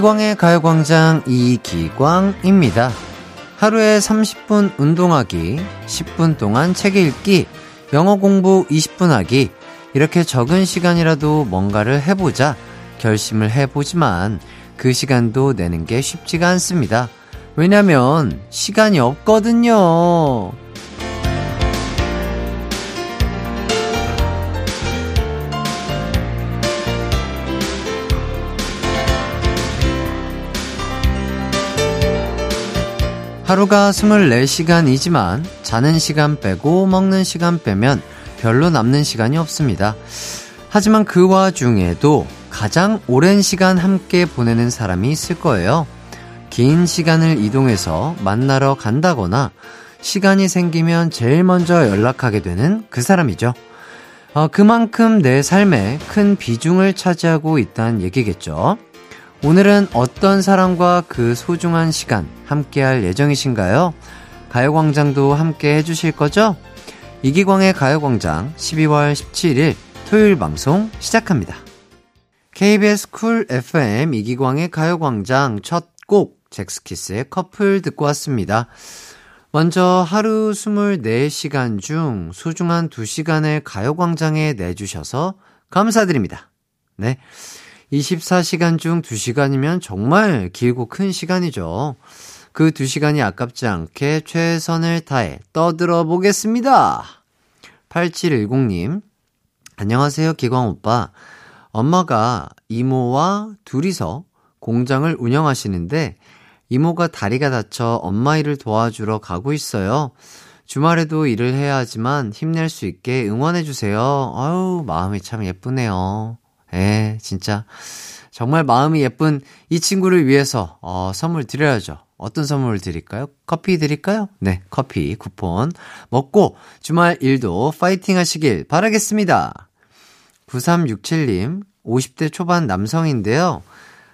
이기광의 가요광장 이기광입니다. 하루에 30분 운동하기, 10분 동안 책 읽기, 영어 공부 20분 하기, 이렇게 적은 시간이라도 뭔가를 해보자 결심을 해보지만 그 시간도 내는 게 쉽지가 않습니다. 왜냐면 시간이 없거든요. 하루가 24시간이지만 자는 시간 빼고 먹는 시간 빼면 별로 남는 시간이 없습니다. 하지만 그 와중에도 가장 오랜 시간 함께 보내는 사람이 있을 거예요. 긴 시간을 이동해서 만나러 간다거나 시간이 생기면 제일 먼저 연락하게 되는 그 사람이죠. 어, 그만큼 내 삶에 큰 비중을 차지하고 있다는 얘기겠죠. 오늘은 어떤 사람과 그 소중한 시간 함께 할 예정이신가요? 가요광장도 함께 해주실 거죠? 이기광의 가요광장 12월 17일 토요일 방송 시작합니다. KBS 쿨 FM 이기광의 가요광장 첫 곡 잭스키스의 커플 듣고 왔습니다. 먼저 하루 24시간 중 소중한 2시간을 가요광장에 내주셔서 감사드립니다. 네. 24시간 중 2시간이면 정말 길고 큰 시간이죠. 그 2시간이 아깝지 않게 최선을 다해 떠들어 보겠습니다. 8710님, 안녕하세요, 기광 오빠. 엄마가 이모와 둘이서 공장을 운영하시는데 이모가 다리가 다쳐 엄마 일을 도와주러 가고 있어요. 주말에도 일을 해야 하지만 힘낼 수 있게 응원해주세요. 아유, 마음이 참 예쁘네요. 예, 진짜. 정말 마음이 예쁜 이 친구를 위해서, 어, 선물 드려야죠. 어떤 선물 드릴까요? 커피 드릴까요? 네, 커피 쿠폰 먹고 주말 일도 파이팅 하시길 바라겠습니다. 9367님, 50대 초반 남성인데요.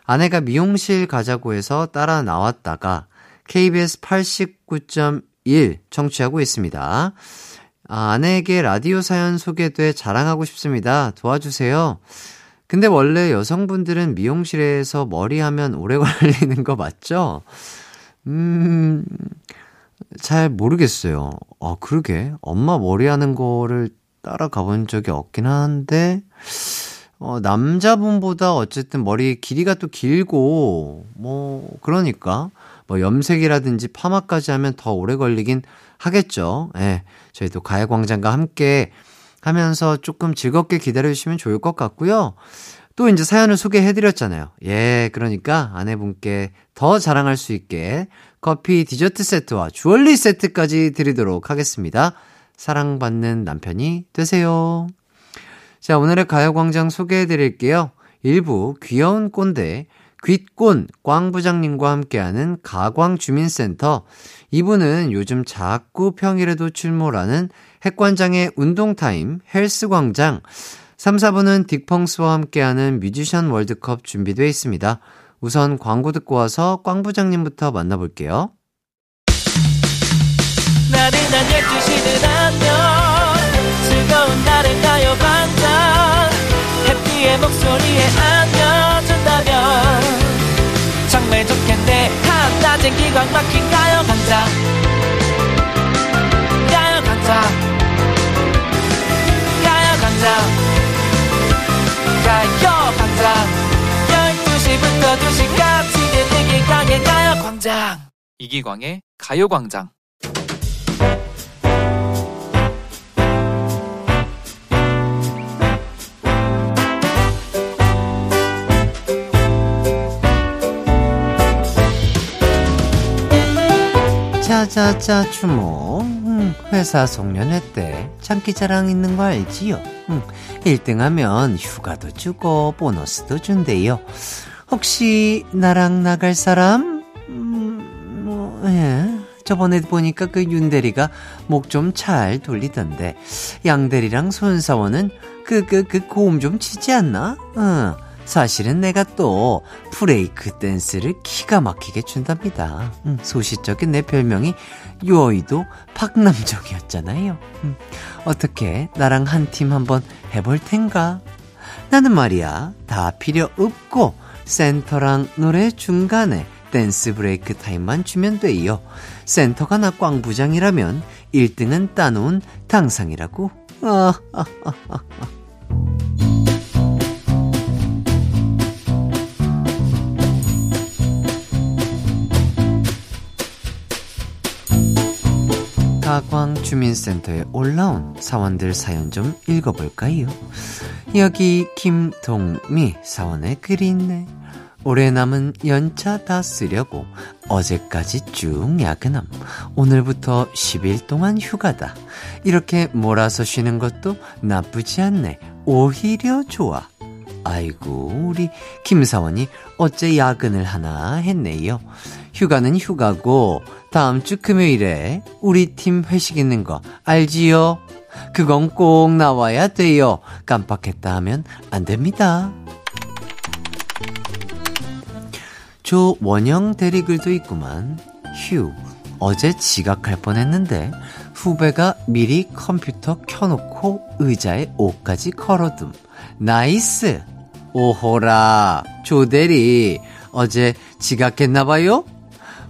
아내가 미용실 가자고 해서 따라 나왔다가 KBS 89.1 청취하고 있습니다. 아, 아내에게 라디오 사연 소개돼 자랑하고 싶습니다. 도와주세요. 근데 원래 여성분들은 미용실에서 머리 하면 오래 걸리는 거 맞죠? 음, 잘 모르겠어요. 아, 그러게. 엄마 머리 하는 거를 따라가 본 적이 없긴 한데, 어, 남자분보다 어쨌든 머리 길이가 또 길고, 뭐, 그러니까, 뭐, 염색이라든지 파마까지 하면 더 오래 걸리긴 하겠죠. 예. 저희도 가해광장과 함께 하면서 조금 즐겁게 기다려주시면 좋을 것 같고요. 또 이제 사연을 소개해드렸잖아요. 예, 그러니까 아내분께 더 자랑할 수 있게 커피 디저트 세트와 주얼리 세트까지 드리도록 하겠습니다. 사랑받는 남편이 되세요. 자, 오늘의 가요광장 소개해드릴게요. 일부 귀여운 꼰대, 귓꼰 꽝 부장님과 함께하는 가광 주민센터. 이분은 요즘 자꾸 평일에도 출몰하는 핵관장의 운동타임 헬스광장. 3, 4부는 딕펑스와 함께하는 뮤지션 월드컵 준비되어 있습니다. 우선 광고 듣고 와서 꽝 부장님부터 만나볼게요. 나른한 12시는 안녕 즐거운 날을 가요 반장 해피의 목소리에 안 정말 좋겠네 한낮엔 기광 막힌 가요 반장 가요 반장 가요 반장 가요광장 12시부터 2시까지 이기광의 가요 광장. 이기광의 가요 광장 자자자 추모 음, 회사 송년회 때 장기자랑 있는 거 알지요? 음, 1등하면 휴가도 주고 보너스도 준대요. 혹시 나랑 나갈 사람? 음, 뭐, 예. 저번에 보니까 그 윤대리가 목 좀 잘 돌리던데 양대리랑 손사원은 그 그 그 고음 좀 치지 않나? 어. 사실은 내가 또 브레이크 댄스를 기가 막히게 춘답니다. 음, 소싯적에 내 별명이 여의도 박남정이었잖아요. 음, 어떻게 나랑 한 팀 한번 해볼 텐가? 나는 말이야 다 필요 없고 센터랑 노래 중간에 댄스 브레이크 타임만 주면 돼요. 센터가 나 꽝부장이라면 1등은 따놓은 당상이라고. 아, 아, 아, 아. 가광주민센터에 올라온 사원들 사연 좀 읽어볼까요? 여기 김동미 사원의 글이 있네. 올해 남은 연차 다 쓰려고 어제까지 쭉 야근함. 오늘부터 10일 동안 휴가다. 이렇게 몰아서 쉬는 것도 나쁘지 않네. 오히려 좋아. 아이고, 우리 김사원이 어째 야근을 하나 했네요. 휴가는 휴가고, 다음 주 금요일에 우리 팀 회식 있는 거 알지요? 그건 꼭 나와야 돼요. 깜빡했다 하면 안 됩니다. 조원영 대리글도 있구만. 휴, 어제 지각할 뻔 했는데 후배가 미리 컴퓨터 켜놓고 의자에 옷까지 걸어둠. nice! 오호라, 조대리, 어제 지각했나봐요?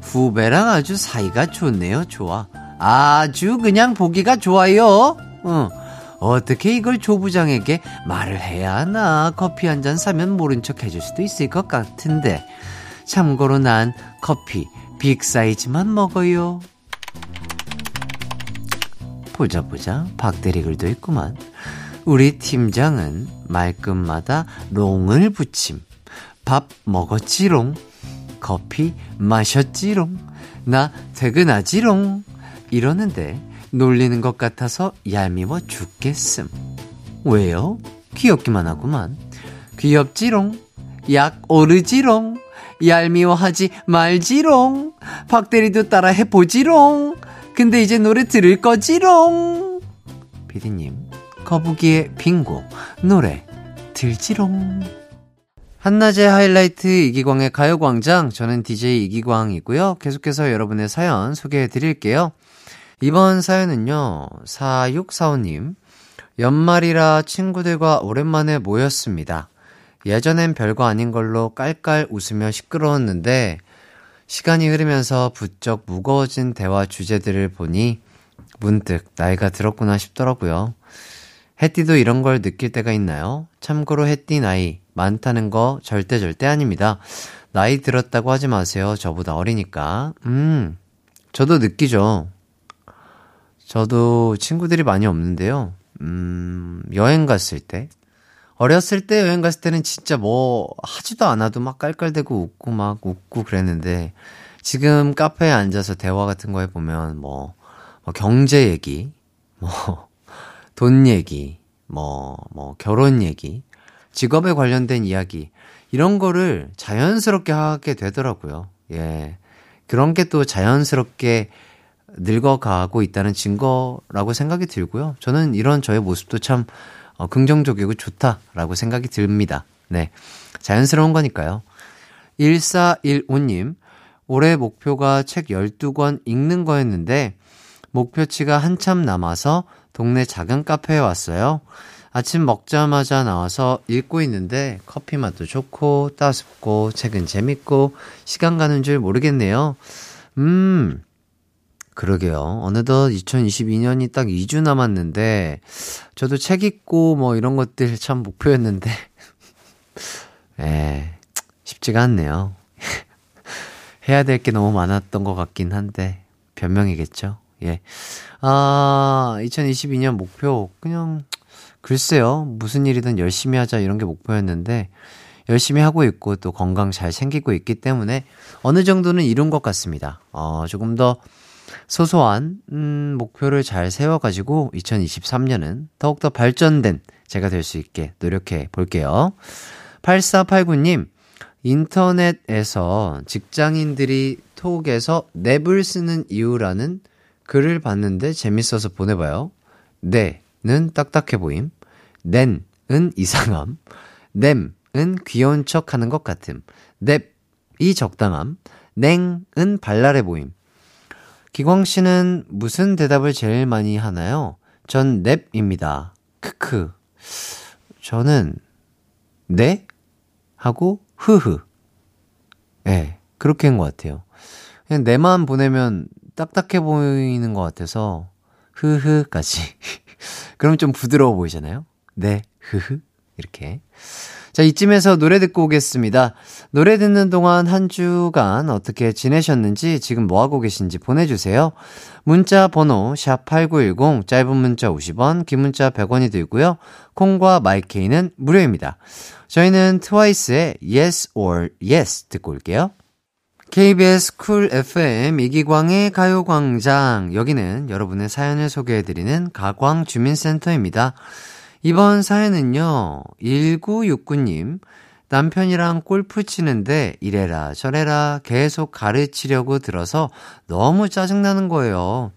후배랑 아주 사이가 좋네요, 좋아. 아주 그냥 보기가 좋아요. 응. 어떻게 이걸 조부장에게 말을 해야 하나? 커피 한 잔 사면 모른 척 해줄 수도 있을 것 같은데. 참고로 난 커피 빅 사이즈만 먹어요. 보자 보자 박대리글도 있구만. 우리 팀장은 말끝마다 롱을 붙임. 밥 먹었지롱. 커피 마셨지롱. 나 퇴근하지롱. 이러는데 놀리는 것 같아서 얄미워 죽겠음. 왜요? 귀엽기만 하구만. 귀엽지롱. 약 오르지롱. 얄미워하지 말지롱. 박대리도 따라 해보지롱. 근데 이제 노래 들을 거지롱. 피디님, 거북이의 빙고, 노래 들지롱. 한낮의 하이라이트 이기광의 가요광장. 저는 DJ 이기광이고요. 계속해서 여러분의 사연 소개해 드릴게요. 이번 사연은요, 4645님. 연말이라 친구들과 오랜만에 모였습니다. 예전엔 별거 아닌 걸로 깔깔 웃으며 시끄러웠는데 시간이 흐르면서 부쩍 무거워진 대화 주제들을 보니 문득 나이가 들었구나 싶더라고요. 해띠도 이런 걸 느낄 때가 있나요? 참고로 해띠 나이 많다는 거 절대 절대 아닙니다. 나이 들었다고 하지 마세요. 저보다 어리니까. 음, 저도 느끼죠. 저도 친구들이 많이 없는데요. 음, 여행 갔을 때, 어렸을 때 여행 갔을 때는 진짜 뭐 하지도 않아도 막 깔깔대고 웃고 막 웃고 그랬는데 지금 카페에 앉아서 대화 같은 거 해보면 뭐, 뭐 경제 얘기, 뭐 돈 얘기, 뭐, 뭐 결혼 얘기, 직업에 관련된 이야기, 이런 거를 자연스럽게 하게 되더라고요. 예. 그런 게 또 자연스럽게 늙어가고 있다는 증거라고 생각이 들고요. 저는 이런 저의 모습도 참 어, 긍정적이고 좋다라고 생각이 듭니다. 네. 자연스러운 거니까요. 1415님, 올해 목표가 책 12권 읽는 거였는데, 목표치가 한참 남아서 동네 작은 카페에 왔어요. 아침 먹자마자 나와서 읽고 있는데 커피 맛도 좋고 따숩고 책은 재밌고 시간 가는 줄 모르겠네요. 음, 그러게요. 어느덧 2022년이 딱 2주 남았는데, 저도 책 읽고 뭐 이런 것들 참 목표였는데, 에, 쉽지가 않네요. 해야 될 게 너무 많았던 것 같긴 한데, 변명이겠죠. 예. 아, 2022년 목표, 그냥, 글쎄요. 무슨 일이든 열심히 하자 이런 게 목표였는데, 열심히 하고 있고 또 건강 잘 챙기고 있기 때문에 어느 정도는 이룬 것 같습니다. 어, 조금 더 소소한 음, 목표를 잘 세워가지고 2023년은 더욱더 발전된 제가 될 수 있게 노력해 볼게요. 8489님, 인터넷에서 직장인들이 톡에서 랩을 쓰는 이유라는 글을 봤는데 재밌어서 보내봐요. 네 는 딱딱해 보임. 낸은 이상함. 냄은 귀여운 척 하는 것 같음. 넵이 적당함. 냉은 발랄해 보임. 기광 씨는 무슨 대답을 제일 많이 하나요? 전 넵입니다. 크크. 저는 네? 하고, 흐흐. 예, 네, 그렇게 한 것 같아요. 그냥 내만 보내면 딱딱해 보이는 것 같아서, 흐흐까지. 그럼 좀 부드러워 보이잖아요? 네, 흐흐. 이렇게. 자, 이쯤에서 노래 듣고 오겠습니다. 노래 듣는 동안 한 주간 어떻게 지내셨는지 지금 뭐하고 계신지 보내주세요. 문자 번호 샵8910 짧은 문자 50원, 긴 문자 100원이 들고요. 콩과 마이K는 무료입니다. 저희는 트와이스의 Yes or Yes 듣고 올게요. KBS 쿨 FM 이기광의 가요광장. 여기는 여러분의 사연을 소개해드리는 가광주민센터입니다. 이번 사연은요, 1969님, 남편이랑 골프 치는데 이래라 저래라 계속 가르치려고 들어서 너무 짜증나는 거예요.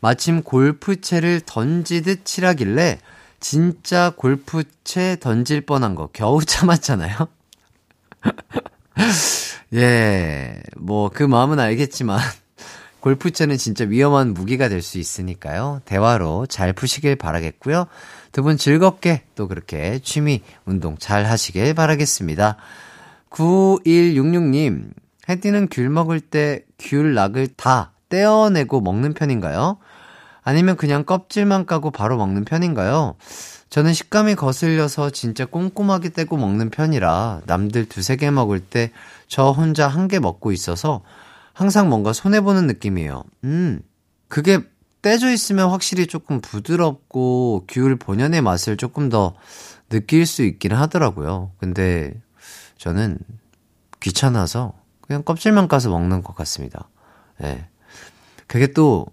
마침 골프채를 던지듯 치라길래 진짜 골프채 던질 뻔한 거 겨우 참았잖아요. 예, 뭐 그 마음은 알겠지만 골프채는 진짜 위험한 무기가 될 수 있으니까요. 대화로 잘 푸시길 바라겠고요. 두 분 즐겁게 또 그렇게 취미 운동 잘 하시길 바라겠습니다. 9166님, 해띠는 귤 먹을 때 귤 락을 다 떼어내고 먹는 편인가요? 아니면 그냥 껍질만 까고 바로 먹는 편인가요? 저는 식감이 거슬려서 진짜 꼼꼼하게 떼고 먹는 편이라 남들 두세 개 먹을 때 저 혼자 한 개 먹고 있어서 항상 뭔가 손해보는 느낌이에요. 음, 그게 떼져 있으면 확실히 조금 부드럽고 귤 본연의 맛을 조금 더 느낄 수 있긴 하더라고요. 근데 저는 귀찮아서 그냥 껍질만 까서 먹는 것 같습니다. 예. 네. 그게 또,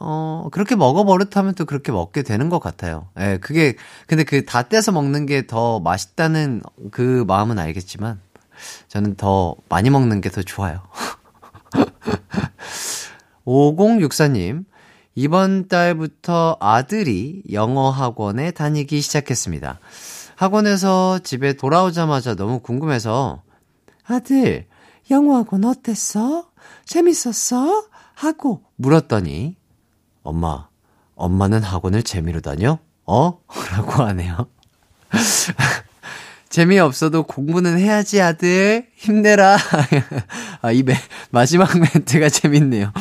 어, 그렇게 먹어버릇하면 또 그렇게 먹게 되는 것 같아요. 예, 네, 그게, 근데 그 다 떼서 먹는 게 더 맛있다는 그 마음은 알겠지만, 저는 더 많이 먹는 게 더 좋아요. 5064님, 이번 달부터 아들이 영어 학원에 다니기 시작했습니다. 학원에서 집에 돌아오자마자 너무 궁금해서, 아들, 영어 학원 어땠어? 재밌었어? 하고 물었더니, 엄마, 엄마는 학원을 재미로 다녀? 어? 라고 하네요. 재미없어도 공부는 해야지, 아들. 힘내라. 아, 이 매, 마지막 멘트가 재밌네요.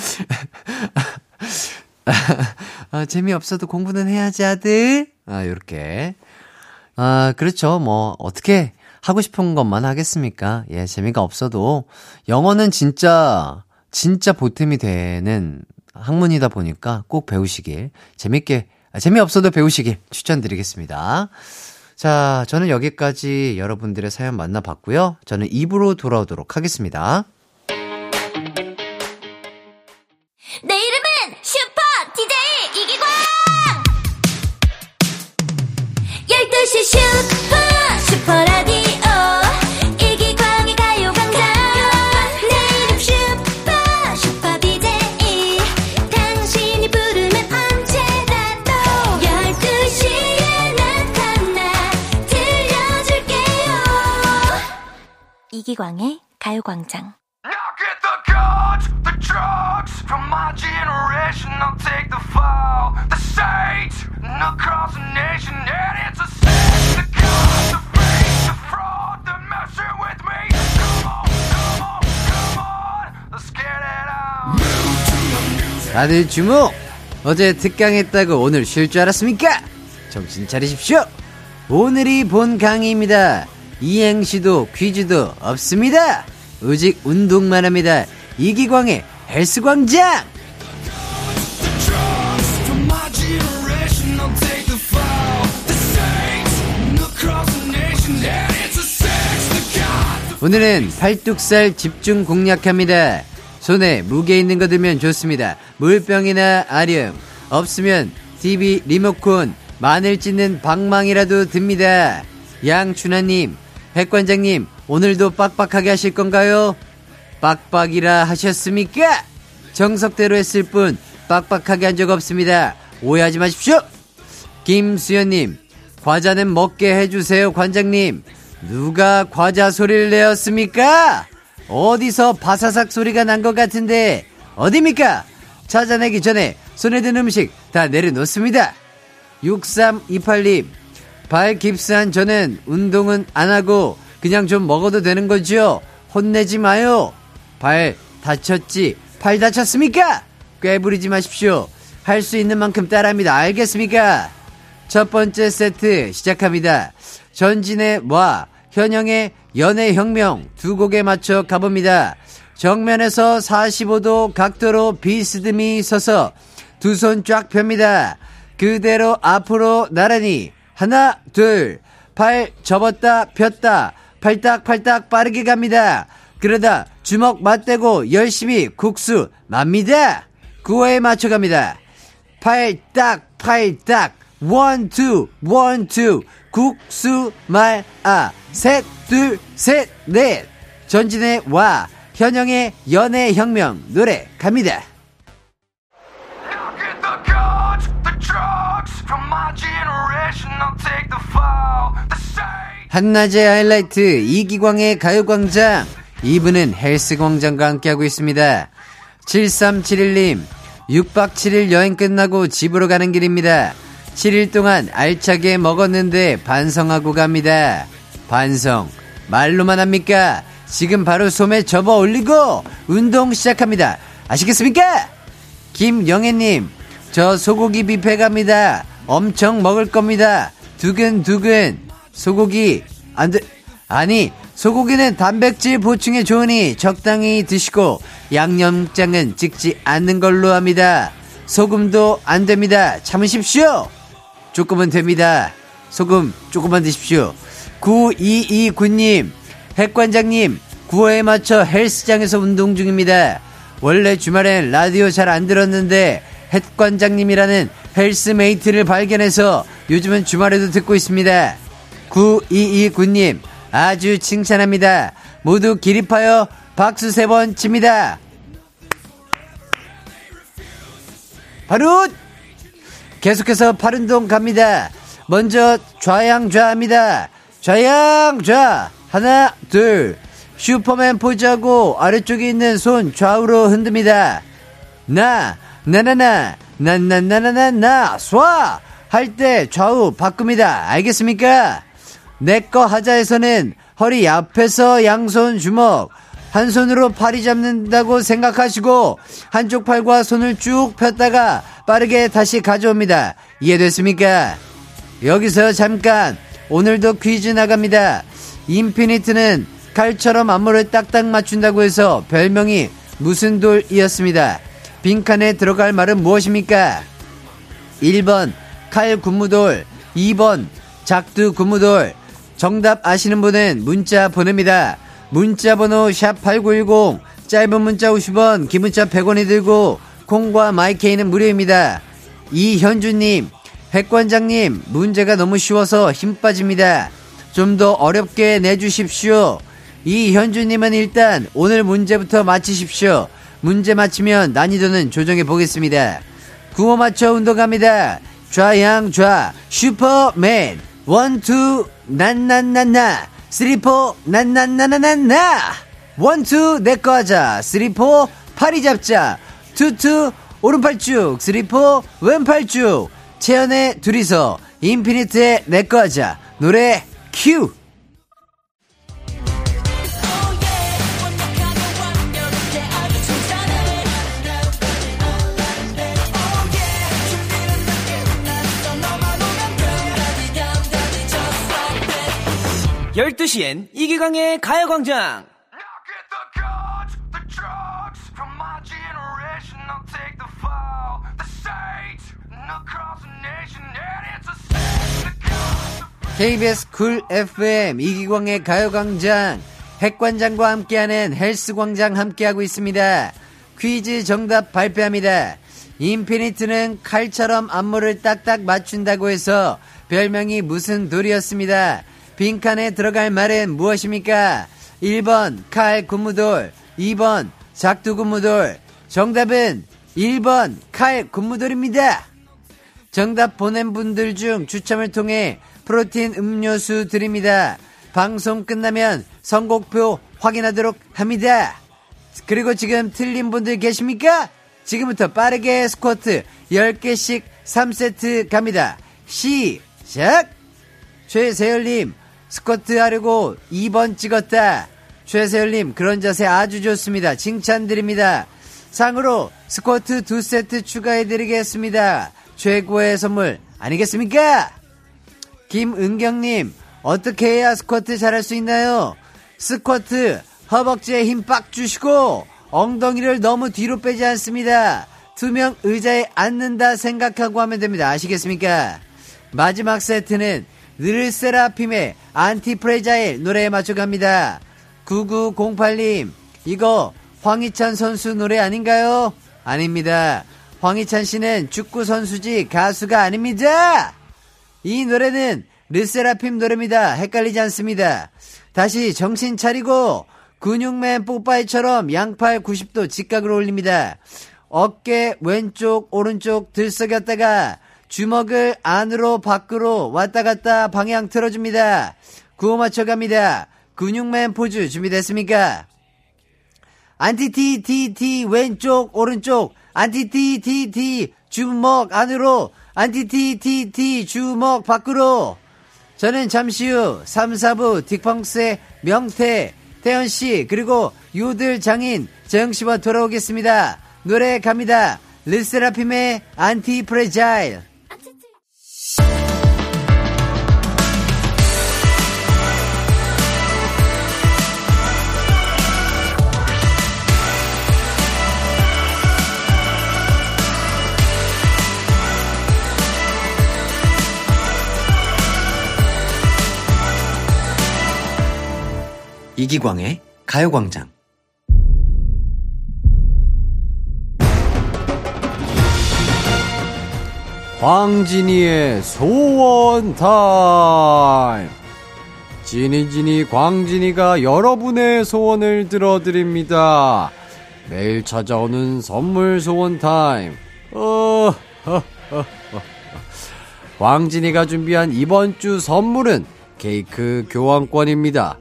아, 재미없어도 공부는 해야지, 아들. 아, 요렇게. 아, 그렇죠. 뭐, 어떻게 하고 싶은 것만 하겠습니까? 예, 재미가 없어도. 영어는 진짜, 진짜 보탬이 되는 학문이다 보니까 꼭 배우시길. 재밌게, 아, 재미없어도 배우시길 추천드리겠습니다. 자, 저는 여기까지 여러분들의 사연 만나봤고요. 저는 입으로 돌아오도록 하겠습니다. 내 이름은 이기광의 가요광장. 다들 주목! 어제 특강했다고 오늘 쉴 줄 알았습니까? 정신 차리십시오! 오늘이 본 강의입니다. 이행시도 퀴즈도 없습니다. 오직 운동만 합니다. 이기광의 헬스광장! 오늘은 팔뚝살 집중 공략합니다. 손에 무게 있는 거 들면 좋습니다. 물병이나 아령, 없으면 TV 리모콘, 마늘 찢는 방망이라도 듭니다. 양춘하님, 백관장님, 오늘도 빡빡하게 하실 건가요? 빡빡이라 하셨습니까? 정석대로 했을 뿐 빡빡하게 한 적 없습니다. 오해하지 마십시오. 김수현님, 과자는 먹게 해주세요, 관장님. 누가 과자 소리를 내었습니까? 어디서 바사삭 소리가 난 것 같은데, 어딥니까? 찾아내기 전에 손에 든 음식 다 내려놓습니다. 6328님, 발 깁스한 저는 운동은 안 하고 그냥 좀 먹어도 되는 거죠? 혼내지 마요. 발 다쳤지? 발 다쳤습니까? 꾀부리지 마십시오. 할 수 있는 만큼 따라합니다. 알겠습니까? 첫 번째 세트 시작합니다. 전진의 와, 현영의 연애혁명 두 곡에 맞춰 가봅니다. 정면에서 45도 각도로 비스듬히 서서 두 손 쫙 펴니다. 그대로 앞으로 나란히 하나 둘발 접었다 폈다 팔딱팔딱 빠르게 갑니다. 그러다 주먹 맞대고 열심히 국수 맙니다. 구호에 맞춰갑니다. 팔딱 팔딱 원투 원투 국수 말아 셋둘셋넷 전진의 와 현영의 연애혁명 노래 갑니다. 한낮의 하이라이트 이기광의 가요광장 이분은 헬스광장과 함께하고 있습니다. 7371님 6박 7일 여행 끝나고 집으로 가는 길입니다. 7일 동안 알차게 먹었는데 반성하고 갑니다. 반성 말로만 합니까? 지금 바로 소매 접어 올리고 운동 시작합니다. 아시겠습니까? 김영애님, 저 소고기 뷔페 갑니다. 엄청 먹을 겁니다. 두근두근. 소고기, 안 돼. 아니, 소고기는 단백질 보충에 좋으니 적당히 드시고 양념장은 찍지 않는 걸로 합니다. 소금도 안 됩니다. 참으십시오. 조금은 됩니다. 소금 조금만 드십시오. 9229님, 핵관장님, 9호에 맞춰 헬스장에서 운동 중입니다. 원래 주말엔 라디오 잘 안 들었는데 핵관장님이라는 헬스메이트를 발견해서 요즘은 주말에도 듣고 있습니다. 9229님, 아주 칭찬합니다. 모두 기립하여 박수 세 번 칩니다. 바로 계속해서 팔운동 갑니다. 먼저 좌양좌입니다. 좌양좌 하나 둘 슈퍼맨 포즈하고 아래쪽에 있는 손 좌우로 흔듭니다. 나 나나나 나나나나나나 쏴 할 때 좌우 바꿉니다. 알겠습니까? 내꺼 하자에서는 허리 앞에서 양손 주먹 한 손으로 팔이 잡는다고 생각하시고 한쪽 팔과 손을 쭉 폈다가 빠르게 다시 가져옵니다. 이해됐습니까? 여기서 잠깐 오늘도 퀴즈 나갑니다. 인피니트는 칼처럼 안무를 딱딱 맞춘다고 해서 별명이 무슨 돌이었습니다. 빈칸에 들어갈 말은 무엇입니까? 1번 칼 군무돌 2번 작두 군무돌 정답 아시는 분은 문자 보냅니다. 문자 번호 샵8910 짧은 문자 50원 긴 문자 100원이 들고 콩과 마이케이는 무료입니다. 이현주님 백관장님 문제가 너무 쉬워서 힘 빠집니다. 좀 더 어렵게 내주십시오. 이현주님은 일단 오늘 문제부터 맞히십시오. 문제 맞히면 난이도는 조정해 보겠습니다. 구호 맞춰 운동합니다. 좌양좌 슈퍼맨. one two 난난난나. three four 난난나나나나. one two 내꺼 하자. three four 팔이 잡자. two two 오른팔 쭉. three four 왼팔 쭉. 채연의 둘이서 인피니트의 내꺼 하자. 노래 큐 열두 시엔 이기광의 가요광장 KBS Cool FM 이기광의 가요광장 핵관장과 함께하는 헬스광장 함께하고 있습니다. 퀴즈 정답 발표합니다. 인피니트는 칼처럼 안무를 딱딱 맞춘다고 해서 별명이 무슨 돌이었습니다. 빈칸에 들어갈 말은 무엇입니까? 1번 칼 군무돌, 2번 작두 군무돌. 정답은 1번 칼 군무돌입니다. 정답 보낸 분들 중 추첨을 통해 프로틴 음료수 드립니다. 방송 끝나면 선곡표 확인하도록 합니다. 그리고 지금 틀린 분들 계십니까? 지금부터 빠르게 스쿼트 10개씩 3세트 갑니다. 시작! 최세열님, 스쿼트 하려고 2번 찍었다. 최세열님, 그런 자세 아주 좋습니다. 칭찬드립니다. 상으로 스쿼트 두 세트 추가해드리겠습니다. 최고의 선물 아니겠습니까? 김은경님, 어떻게 해야 스쿼트 잘할 수 있나요? 스쿼트 허벅지에 힘 빡 주시고 엉덩이를 너무 뒤로 빼지 않습니다. 투명 의자에 앉는다 생각하고 하면 됩니다. 아시겠습니까? 마지막 세트는 느 르세라핌의 ANTIFRAGILE 노래에 맞춰갑니다. 9908님, 이거 황희찬 선수 노래 아닌가요? 아닙니다. 황희찬 씨는 축구 선수지 가수가 아닙니다. 이 노래는 르세라핌 노래입니다. 헷갈리지 않습니다. 다시 정신 차리고 근육맨 뽀빠이처럼 양팔 90도 직각으로 올립니다. 어깨 왼쪽 오른쪽 들썩였다가 주먹을 안으로 밖으로 왔다 갔다 방향 틀어줍니다. 구호 맞춰갑니다. 근육맨 포즈 준비됐습니까? Anti-ti-ti-ti 왼쪽 오른쪽 Anti-ti-ti-ti 주먹 안으로 Anti-ti-ti-ti 주먹 밖으로 저는 잠시 후 3, 4부 딕펑스의 명태 태연씨 그리고 요들 장인 재영씨와 돌아오겠습니다. 노래 갑니다. 르세라핌의 안티프레자일 이기광의 가요광장. 광진이의 소원 타임. 지니지니 광진이가 여러분의 소원을 들어드립니다. 매일 찾아오는 선물 소원 타임. 어, 어, 어, 광진이가 준비한 이번 주 선물은 케이크 교환권입니다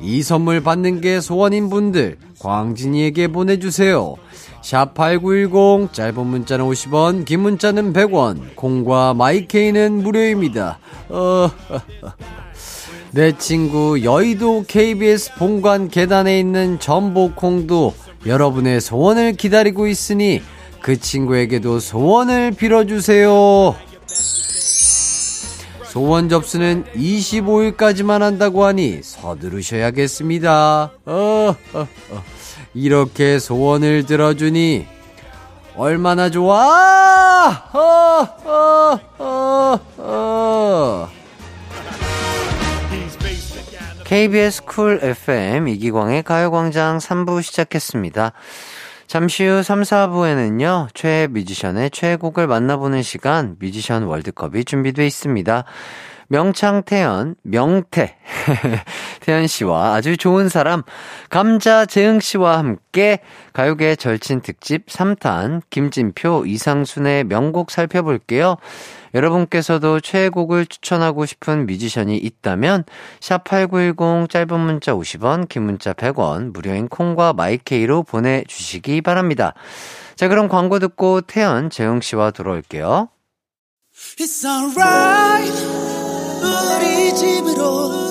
이 선물 받는 게 소원인 분들 광진이에게 보내주세요. 샵8910 짧은 문자는 50원 긴 문자는 100원 콩과 마이케이는 무료입니다. 어, 내 친구 여의도 KBS 본관 계단에 있는 전복콩도 여러분의 소원을 기다리고 있으니 그 친구에게도 소원을 빌어주세요. 소원 접수는 25일까지만 한다고 하니 서두르셔야겠습니다. 어, 어, 어. 이렇게 소원을 들어주니 얼마나 좋아! 어, 어, 어, 어. KBS Cool FM 이기광의 가요광장 3부 시작했습니다. 잠시 후 3, 4부에는요, 최애 뮤지션의 최애곡을 만나보는 시간, 뮤지션 월드컵이 준비되어 있습니다. 명창 태연, 명태, 태연 씨와 아주 좋은 사람, 감자 재흥 씨와 함께 가요계 절친 특집 3탄, 김진표, 이상순의 명곡 살펴볼게요. 여러분께서도 최애곡을 추천하고 싶은 뮤지션이 있다면 샵8910 짧은 문자 50원, 긴 문자 100원, 무료인 콩과 마이케이로 보내주시기 바랍니다. 자, 그럼 광고 듣고 태연, 재영 씨와 돌아올게요. It's alright. 우리 집으로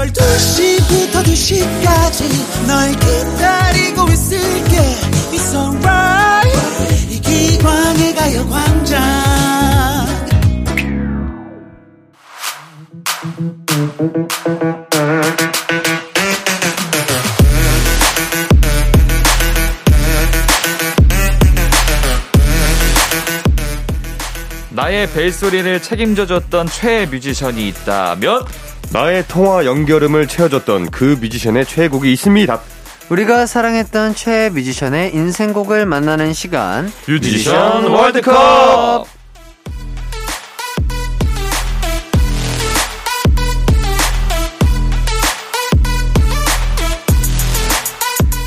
12시부터 2시까지 널 기다리고 있을게 It's alright 이기광의 가요 광장 나의 벨소리를 책임져줬던 최애 뮤지션이 있다면 나의 통화 연결음을 채워줬던 그 뮤지션의 최애곡이 있습니다. 우리가 사랑했던 최애 뮤지션의 인생곡을 만나는 시간 뮤지션 월드컵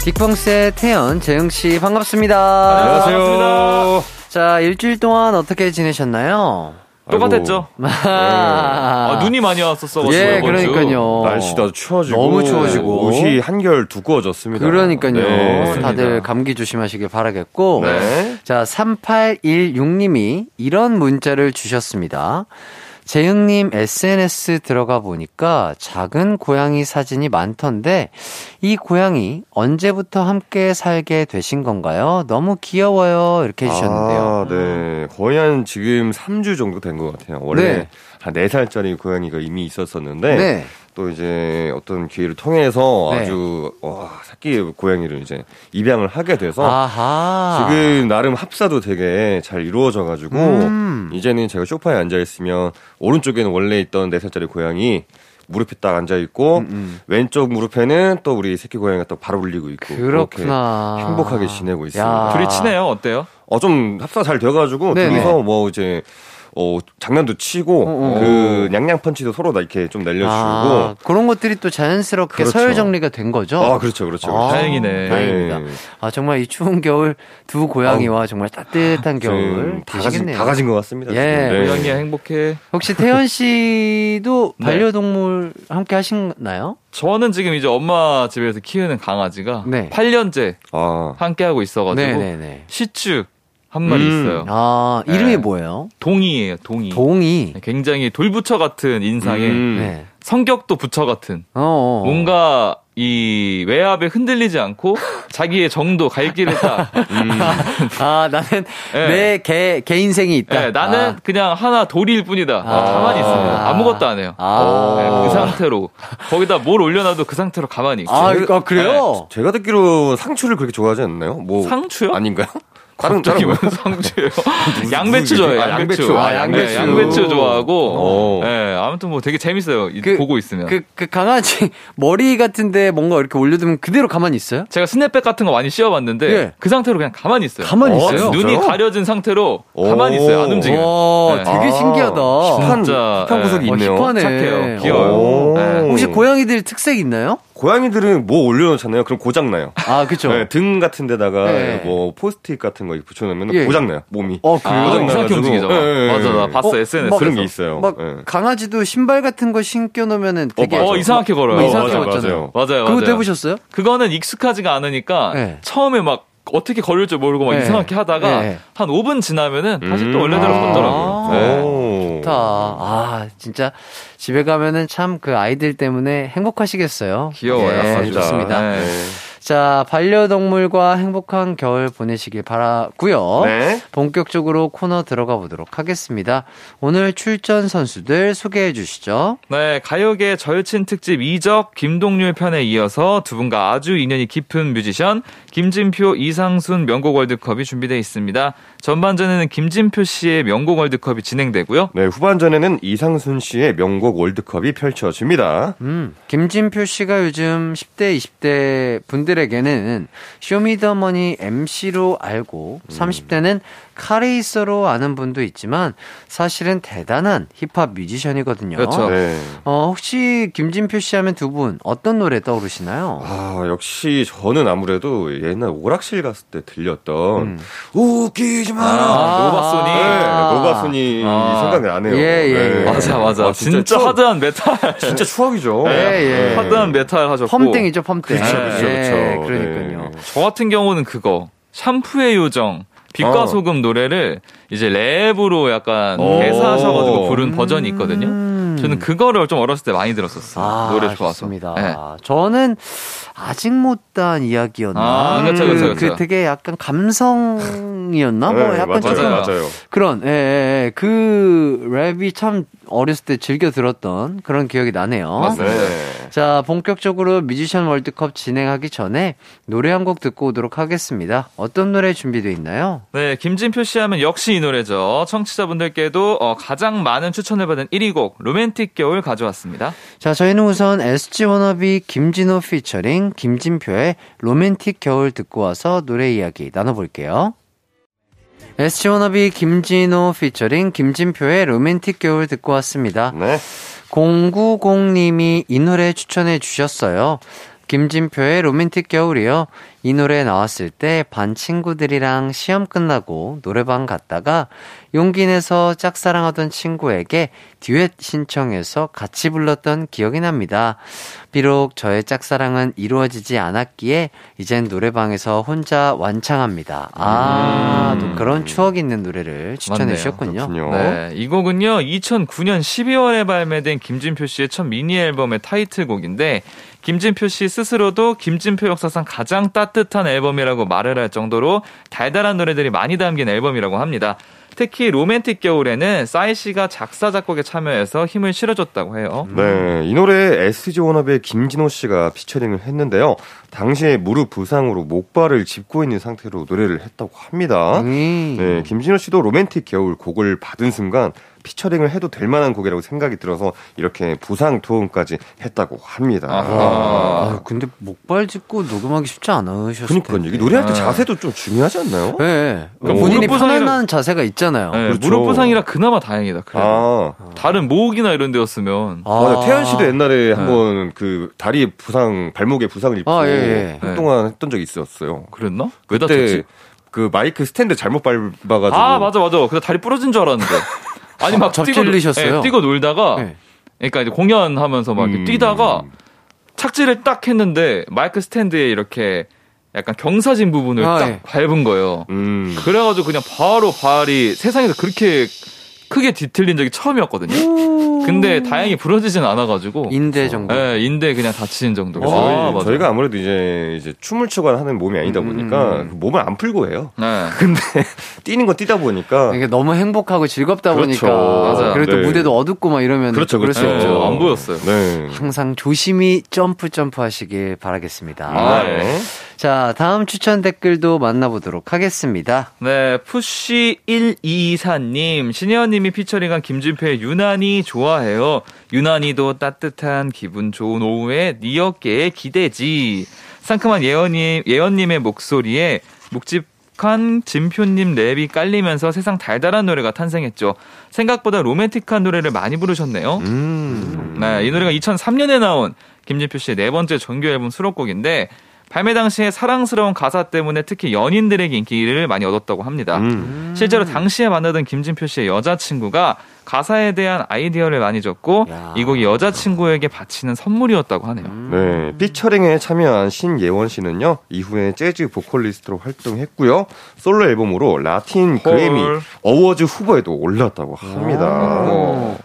딕펑스의 태연, 재영씨 반갑습니다. 안녕하세요. 자, 일주일 동안 어떻게 지내셨나요? 똑같았죠. 아, 눈이 많이 왔었어. 예, 그러니까요. 날씨도 추워지고 너무 추워지고 옷이 한결 두꺼워졌습니다. 그러니까요. 네. 다들 감기 조심하시길 바라겠고. 네. 자, 3816님이 이런 문자를 주셨습니다. 재흥님 SNS 들어가 보니까 작은 고양이 사진이 많던데 이 고양이 언제부터 함께 살게 되신 건가요? 너무 귀여워요. 이렇게 해주셨는데요. 아, 네. 거의 한 지금 3주 정도 된 것 같아요. 원래 네. 한 4살짜리 고양이가 이미 있었었는데 네. 또 이제 어떤 기회를 통해서 네. 아주 와, 새끼 고양이를 이제 입양을 하게 돼서 아하. 지금 나름 합사도 되게 잘 이루어져 가지고 음. 이제는 제가 소파에 앉아 있으면 오른쪽에는 원래 있던 4살짜리 고양이 무릎에 딱 앉아 있고 음. 왼쪽 무릎에는 또 우리 새끼 고양이가 또 바로 올리고 있고 그렇구나. 그렇게 행복하게 지내고 있습니다. 야. 둘이 친해요. 어때요? 어 좀 합사 잘 돼가지고 네네. 둘이서 뭐 이제 어 장난도 치고 어, 어. 그 냥냥 펀치도 서로 다 이렇게 좀 날려주고 아, 그런 것들이 또 자연스럽게 그렇죠. 서열 정리가 된 거죠. 아 그렇죠 그렇죠. 아, 그렇죠. 다행이네. 다행입니다. 네. 아 정말 이 추운 겨울 두 고양이와 정말 따뜻한 겨울 지금 다 가진. 다 가진 것 같습니다. 예. 네. 고양이야 행복해. 혹시 태연 씨도 네. 반려동물 함께 하시나요? 저는 지금 이제 엄마 집에서 키우는 강아지가 네. 8년째 아 함께 하고 있어가지고 네네네. 시츄 한 마리 음. 있어요. 아 이름이 네. 뭐예요? 동이에요, 동이. 동이. 굉장히 돌부처 같은 인상에 음. 네. 성격도 부처 같은 어. 어. 뭔가 이 외압에 흔들리지 않고 자기의 정도 갈 길을 딱아 나는 네. 내개개 인생이 있다. 네, 나는 아. 그냥 하나 돌일 뿐이다. 아. 가만히 있습니다. 아무것도 안 해요. 아. 네, 그 상태로 거기다 뭘 올려놔도 그 상태로 가만히 있고. 아, 아, 그래요? 제가 듣기로 상추를 그렇게 좋아하지 않나요? 뭐 상추요? 아닌가요? 갑자기 왜 상추예요? 양배추 좋아해요. 아, 양배추. 양배추. 아, 네, 양배추. 양배추 좋아하고. 어. 네, 아무튼 뭐 되게 재밌어요. 이- 그- 보고 있으면. 그, 그 강아지 머리 같은데 뭔가 이렇게 올려두면 그대로 가만히 있어요? 제가 스냅백 같은 거 많이 씌워봤는데 예. 그 상태로 그냥 가만히 있어요. 가만히 어, 있어요? 눈이? 가려진 상태로 오. 가만히 있어요. 안 움직여요. 와, 네. 되게 아, 신기하다. 힙한, 진짜, 힙한 구석이 예. 어, 있네요. 힙하네. 착해요. 귀여워요. 오. 네. 혹시 고양이들 특색 있나요? 고양이들은 뭐 올려놓잖아요. 그럼 고장 나요. 아, 그쵸. 네, 등 같은 데다가 네. 뭐 포스트잇 같은 거 붙여놓으면 예. 고장 나요. 몸이. 어, 아, 그래요? 고장 이상하게 나가지고. 움직이죠. 예, 예, 맞아, 나 예. 봤어, 어, SNS. 막 그런 게 있어요. 막 예. 강아지도 신발 같은 거 신겨 놓으면은 되게 어, 이상하게 걸어요. 뭐 어, 이상하게 맞아요. 맞아요. 맞아요, 그거 맞아요. 해보셨어요? 그거는 익숙하지가 않으니까 네. 처음에 막 어떻게 걸을 줄 모르고 막 네. 이상하게 하다가 네. 한 5분 지나면은 다시 또 음. 원래대로 아. 걷더라고요. 네. 오. 좋다. 아, 진짜 집에 가면은 참 그 아이들 때문에 행복하시겠어요. 귀여워요. 예, 진짜. 좋습니다. 네. 자, 반려동물과 행복한 겨울 보내시길 바라고요. 네. 본격적으로 코너 들어가 보도록 하겠습니다. 오늘 출전 선수들 소개해 주시죠. 네, 가요계 절친 특집 이적 김동률 편에 이어서 두 분과 아주 인연이 깊은 뮤지션 김진표, 이상순 명곡 월드컵이 준비되어 있습니다. 전반전에는 김진표 씨의 명곡 월드컵이 진행되고요. 네, 후반전에는 이상순 씨의 명곡 월드컵이 펼쳐집니다. 음, 김진표 씨가 요즘 10대, 20대 분들에게는 쇼미더머니 MC로 알고 30대는 카레이서로 아는 분도 있지만 사실은 대단한 힙합 뮤지션이거든요. 그렇죠. 네. 어, 혹시 김진표 씨 하면 두 분 어떤 노래 떠오르시나요? 아, 역시 저는 아무래도 옛날 오락실 갔을 때 들렸던 음. 웃기지 마라. 아, 노바소닉. 네, 노바소닉 아. 생각이 나네요. 예, 예, 예. 맞아, 맞아. 아, 진짜, 추억- hard한 메탈. 진짜 추억이죠. 예, 예. hard한 메탈 하셨고. 펌땡이죠, 펌땡. 그쵸, 그쵸, 예, 그쵸. 그러니까요. 네. 저 같은 경우는 그거 샴푸의 요정 빛과 어. 소금 노래를 이제 랩으로 약간 오. 대사하셔가지고 부른 버전이 있거든요. 음. 저는 그거를 좀 어렸을 때 많이 들었었어요. 아, 노래 좋아서. 좋습니다. 네. 저는 아직 못다한 이야기였나? 아, 그쵸, 그쵸, 그쵸. 그 되게 약간 감성이었나? 뭐 네, 약간 맞아요, 맞아요. 그런 예, 예, 예. 그 랩이 참 어렸을 때 즐겨 들었던 그런 기억이 나네요. 맞습니다. 네. 자, 본격적으로 뮤지션 월드컵 진행하기 전에 노래 한 곡 듣고 오도록 하겠습니다. 어떤 노래 준비되어 있나요? 네, 김진표 씨 하면 역시 이 노래죠. 청취자분들께도 어, 가장 많은 추천을 받은 1위 곡 로맨틱 겨울 가져왔습니다. 자, 저희는 우선 SG 워너비 김진호 피처링 김진표의 로맨틱 겨울 듣고 와서 노래 이야기 나눠볼게요. SG 워너비 김진호 피처링 김진표의 로맨틱 겨울 듣고 왔습니다. 네. 090님이 이 노래 추천해 주셨어요. 김진표의 로맨틱 겨울이요. 이 노래 나왔을 때 반 친구들이랑 시험 끝나고 노래방 갔다가 용기 내서 짝사랑하던 친구에게 듀엣 신청해서 같이 불렀던 기억이 납니다. 비록 저의 짝사랑은 이루어지지 않았기에 이젠 노래방에서 혼자 완창합니다. 아, 음. 또 그런 추억 있는 노래를 추천해. 주셨군요. 그렇군요. 네, 이 곡은요 2009년 12월에 발매된 김진표 씨의 첫 미니 앨범의 타이틀곡인데 김진표 씨 스스로도 김진표 역사상 가장 따뜻한 앨범이라고 말을 할 정도로 달달한 노래들이 많이 담긴 앨범이라고 합니다. 특히 로맨틱 겨울에는 싸이 씨가 작사 작곡에 참여해서 힘을 실어줬다고 해요. 네, 이 노래에 SG 워너비의 김진호 씨가 피처링을 했는데요. 당시에 무릎 부상으로 목발을 짚고 있는 상태로 노래를 했다고 합니다. 음. 네, 김진호 씨도 로맨틱 겨울 곡을 받은 순간 피처링을 해도 될 만한 곡이라고 생각이 들어서 이렇게 부상 도움까지 했다고 합니다. 아하. 아, 근데 목발 짚고 녹음하기 쉽지 않으셨을 그러니까요. 텐데. 노래할 때 아. 자세도 좀 중요하지 않나요? 네. 오. 그러니까 본인이 무릎 부상이라- 편안한 자세가 있잖아요. 네, 그렇죠. 무릎 부상이라 그나마 다행이다. 그래. 아, 다른 목이나 이런 데였으면 아. 맞아. 태연 씨도 옛날에 한번 그 다리 부상, 발목에 부상을 입고 아, 예, 예. 한동안 했던 적이 있었어요. 그랬나? 왜 그때 다쳤지? 그 마이크 스탠드 잘못 밟아가지고 아 맞아 맞아. 근데 다리 부러진 줄 알았는데. 아니 막 뛰고, 접질리셨어요? 예, 뛰고 놀다가 네. 그러니까 이제 공연하면서 막 음. 뛰다가 착지를 딱 했는데 마이크 스탠드에 이렇게 약간 경사진 부분을 아, 딱 예. 밟은 거예요. 음. 그래가지고 그냥 바로 발이 세상에서 그렇게 크게 뒤틀린 적이 처음이었거든요. 근데 다행히 부러지진 않아가지고 인대 정도. 예, 인대 그냥 다치는 정도로. 저희, 아, 맞아. 저희가 아무래도 이제 이제 춤을 추거나 하는 몸이 아니다 보니까 음. 그 몸을 안 풀고 해요. 네. 근데 뛰는 거 뛰다 보니까 이게 너무 행복하고 즐겁다 그렇죠. 보니까 맞아요. 그리고 또 네. 무대도 어둡고 막 이러면 그렇죠, 그럴 수 그렇죠. 있죠. 어, 안 보였어요. 네. 항상 조심히 점프 점프 하시길 바라겠습니다. 아, 네. 자, 다음 추천 댓글도 만나보도록 하겠습니다. 네, 푸쉬124님, 신혜원님이 피처링한 김진표의 유난히 좋아해요. 유난히도 따뜻한 기분 좋은 오후에 네 어깨에 기대지. 상큼한 예언님, 예언님의 목소리에 묵직한 진표님 랩이 깔리면서 세상 달달한 노래가 탄생했죠. 생각보다 로맨틱한 노래를 많이 부르셨네요. 음. 네, 이 노래가 2003년에 나온 김진표 씨의 네 번째 정규 앨범 수록곡인데 발매 당시에 사랑스러운 가사 때문에 특히 연인들에게 인기를 많이 얻었다고 합니다. 음. 실제로 당시에 만나던 김진표 씨의 여자친구가 가사에 대한 아이디어를 많이 줬고 야. 이 곡이 여자친구에게 바치는 선물이었다고 하네요. 네, 피처링에 참여한 신예원 씨는요 이후에 재즈 보컬리스트로 활동했고요 솔로 앨범으로 라틴 그래미 헐. 어워즈 후보에도 올랐다고 합니다. 오.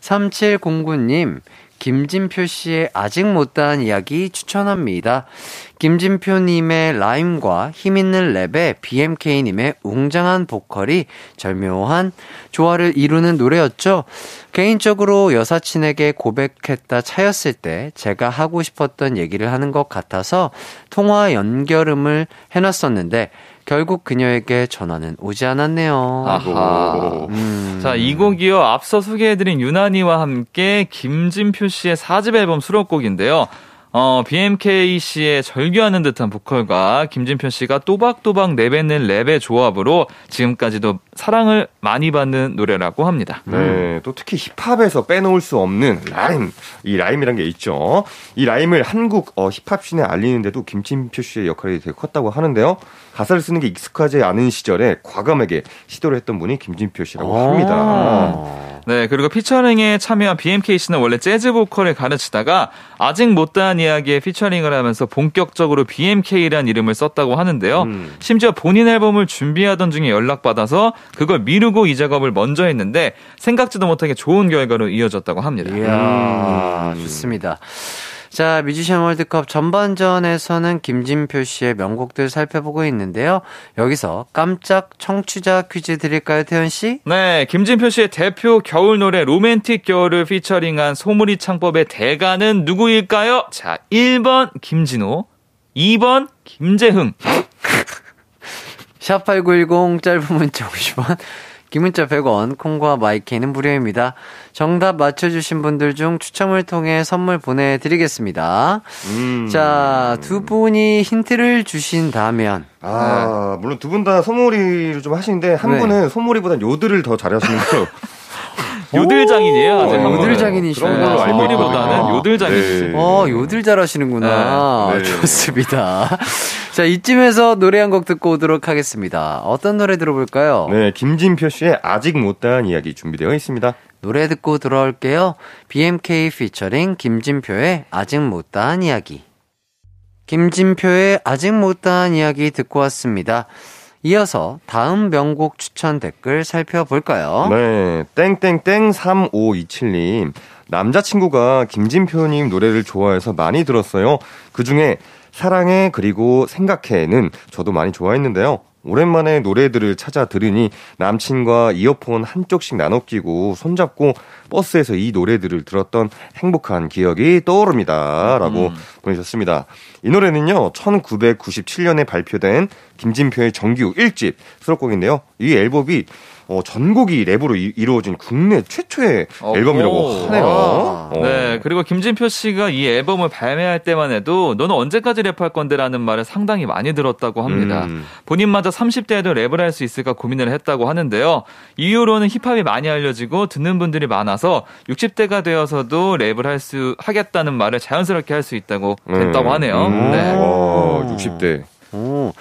3709님, 김진표 씨의 아직 못다한 이야기 추천합니다. 김진표님의 라임과 힘있는 랩에 BMK님의 웅장한 보컬이 절묘한 조화를 이루는 노래였죠. 개인적으로 여사친에게 고백했다 차였을 때 제가 하고 싶었던 얘기를 하는 것 같아서 통화 연결음을 해놨었는데 결국 그녀에게 전화는 오지 않았네요. 아하. 음. 자, 이 곡이요. 앞서 소개해드린 유난히와 함께 김진표 씨의 4집 앨범 수록곡인데요. 어, BMK 씨의 절규하는 듯한 보컬과 김진표 씨가 또박또박 내뱉는 랩의 조합으로 지금까지도 사랑을 많이 받는 노래라고 합니다. 네, 또 특히 힙합에서 빼놓을 수 없는 라임, 이 라임이란 게 있죠. 이 라임을 한국 어, 힙합 scene에 알리는데도 김진표 씨의 역할이 되게 컸다고 하는데요. 가사를 쓰는 게 익숙하지 않은 시절에 과감하게 시도를 했던 분이 김진표 씨라고 합니다. 아. 네, 그리고 피처링에 참여한 BMK 씨는 원래 재즈 보컬을 가르치다가 아직 못다한 이야기에 피처링을 하면서 본격적으로 BMK라는 이름을 썼다고 하는데요. 음. 심지어 본인 앨범을 준비하던 중에 연락받아서 그걸 미루고 이 작업을 먼저 했는데 생각지도 못하게 좋은 결과로 이어졌다고 합니다. 이야, 음. 좋습니다. 자, 뮤지션 월드컵 전반전에서는 김진표 씨의 명곡들 살펴보고 있는데요. 여기서 깜짝 청취자 퀴즈 드릴까요, 태연 씨? 네, 김진표 씨의 대표 겨울 노래 로맨틱 겨울을 피처링한 소무리 창법의 대가는 누구일까요? 자, 1번 김진호, 2번 김재흥. 샵8910 짧은 문자 50원, 긴 문자 100원, 콩과 마이케이는 무료입니다. 정답 맞춰주신 분들 중 추첨을 통해 선물 보내드리겠습니다. 음. 자, 두 분이 힌트를 주신다면, 아, 물론 두 분 다 소몰이를 좀 하시는데 한 네. 분은 소몰이보단 요들을 더 잘하시는 거. 요들장인이에요. 아직 어, 한국은. 요들장인이시구나. 그런 걸로 알고 있거든요. 요들장이시. 네. 어, 요들 잘하시는구나. 네. 네. 좋습니다. 자, 이쯤에서 노래 한 곡 듣고 오도록 하겠습니다. 어떤 노래 들어볼까요? 네, 김진표 씨의 아직 못다한 이야기 준비되어 있습니다. 노래 듣고 돌아올게요. BMK 피처링 김진표의 아직 못다한 이야기. 김진표의 아직 못다한 이야기 듣고 왔습니다. 이어서 다음 명곡 추천 댓글 살펴볼까요? 네, 땡땡땡 3527님. 남자친구가 김진표님 노래를 좋아해서 많이 들었어요. 그 중에 사랑해 그리고 생각해는 저도 많이 좋아했는데요. 오랜만에 노래들을 찾아 들으니 남친과 이어폰 한쪽씩 나눠 끼고 손잡고 버스에서 이 노래들을 들었던 행복한 기억이 떠오릅니다. 라고 보내셨습니다. 이 노래는요, 1997년에 발표된 김진표의 정규 1집 수록곡인데요. 이 앨범이 어, 전곡이 랩으로 이, 루어진 국내 최초의 어, 앨범이라고 오. 하네요. 와. 어. 네, 그리고 김진표 씨가 이 앨범을 발매할 때만 해도 너는 언제까지 랩할 건데라는 말을 상당히 많이 들었다고 합니다. 음. 본인마저 30대에도 랩을 할 수 있을까 고민을 했다고 하는데요. 이후로는 힙합이 많이 알려지고 듣는 분들이 많아서 60대가 되어서도 랩을 할 수 하겠다는 말을 자연스럽게 할 수 있다고 됐다고 하네요. 음. 네. 와, 60대. 오.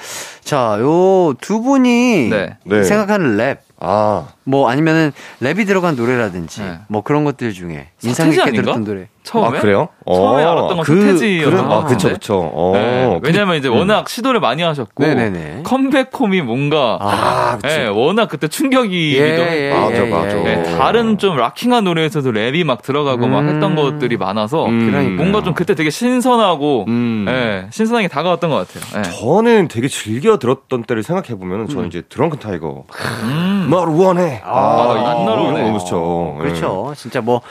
자, 요 두 분이 네. 네. 생각하는 랩, 아, 뭐 아니면은 랩이 들어간 노래라든지 네. 뭐 그런 것들 중에 인상 깊게 아닌가? 들었던 노래. 처음에 아, 그래요? 처음에 어, 알았던 건 그- 서태지였던 그런- 것 아, 그쵸, 같은데. 그쵸. 어. 네, 왜냐면 이제 워낙 시도를 많이 하셨고 네네네. Come Back Home이 뭔가 아. 네, 워낙 그때 충격이기도 예, 했고 맞아, 맞아. 네, 다른 좀 rocking한 노래에서도 랩이 막 들어가고 막 음. 했던 것들이 많아서 음. 뭔가 좀 그때 되게 신선하고 음. 예, 신선하게 다가왔던 것 같아요. 예. 저는 되게 즐겨 들었던 때를 생각해보면 저는 이제 드렁큰 타이거. 음. 널 원해. 아, 옛날 이런 거 원해. 너무 좋죠. 그렇죠. 진짜 뭐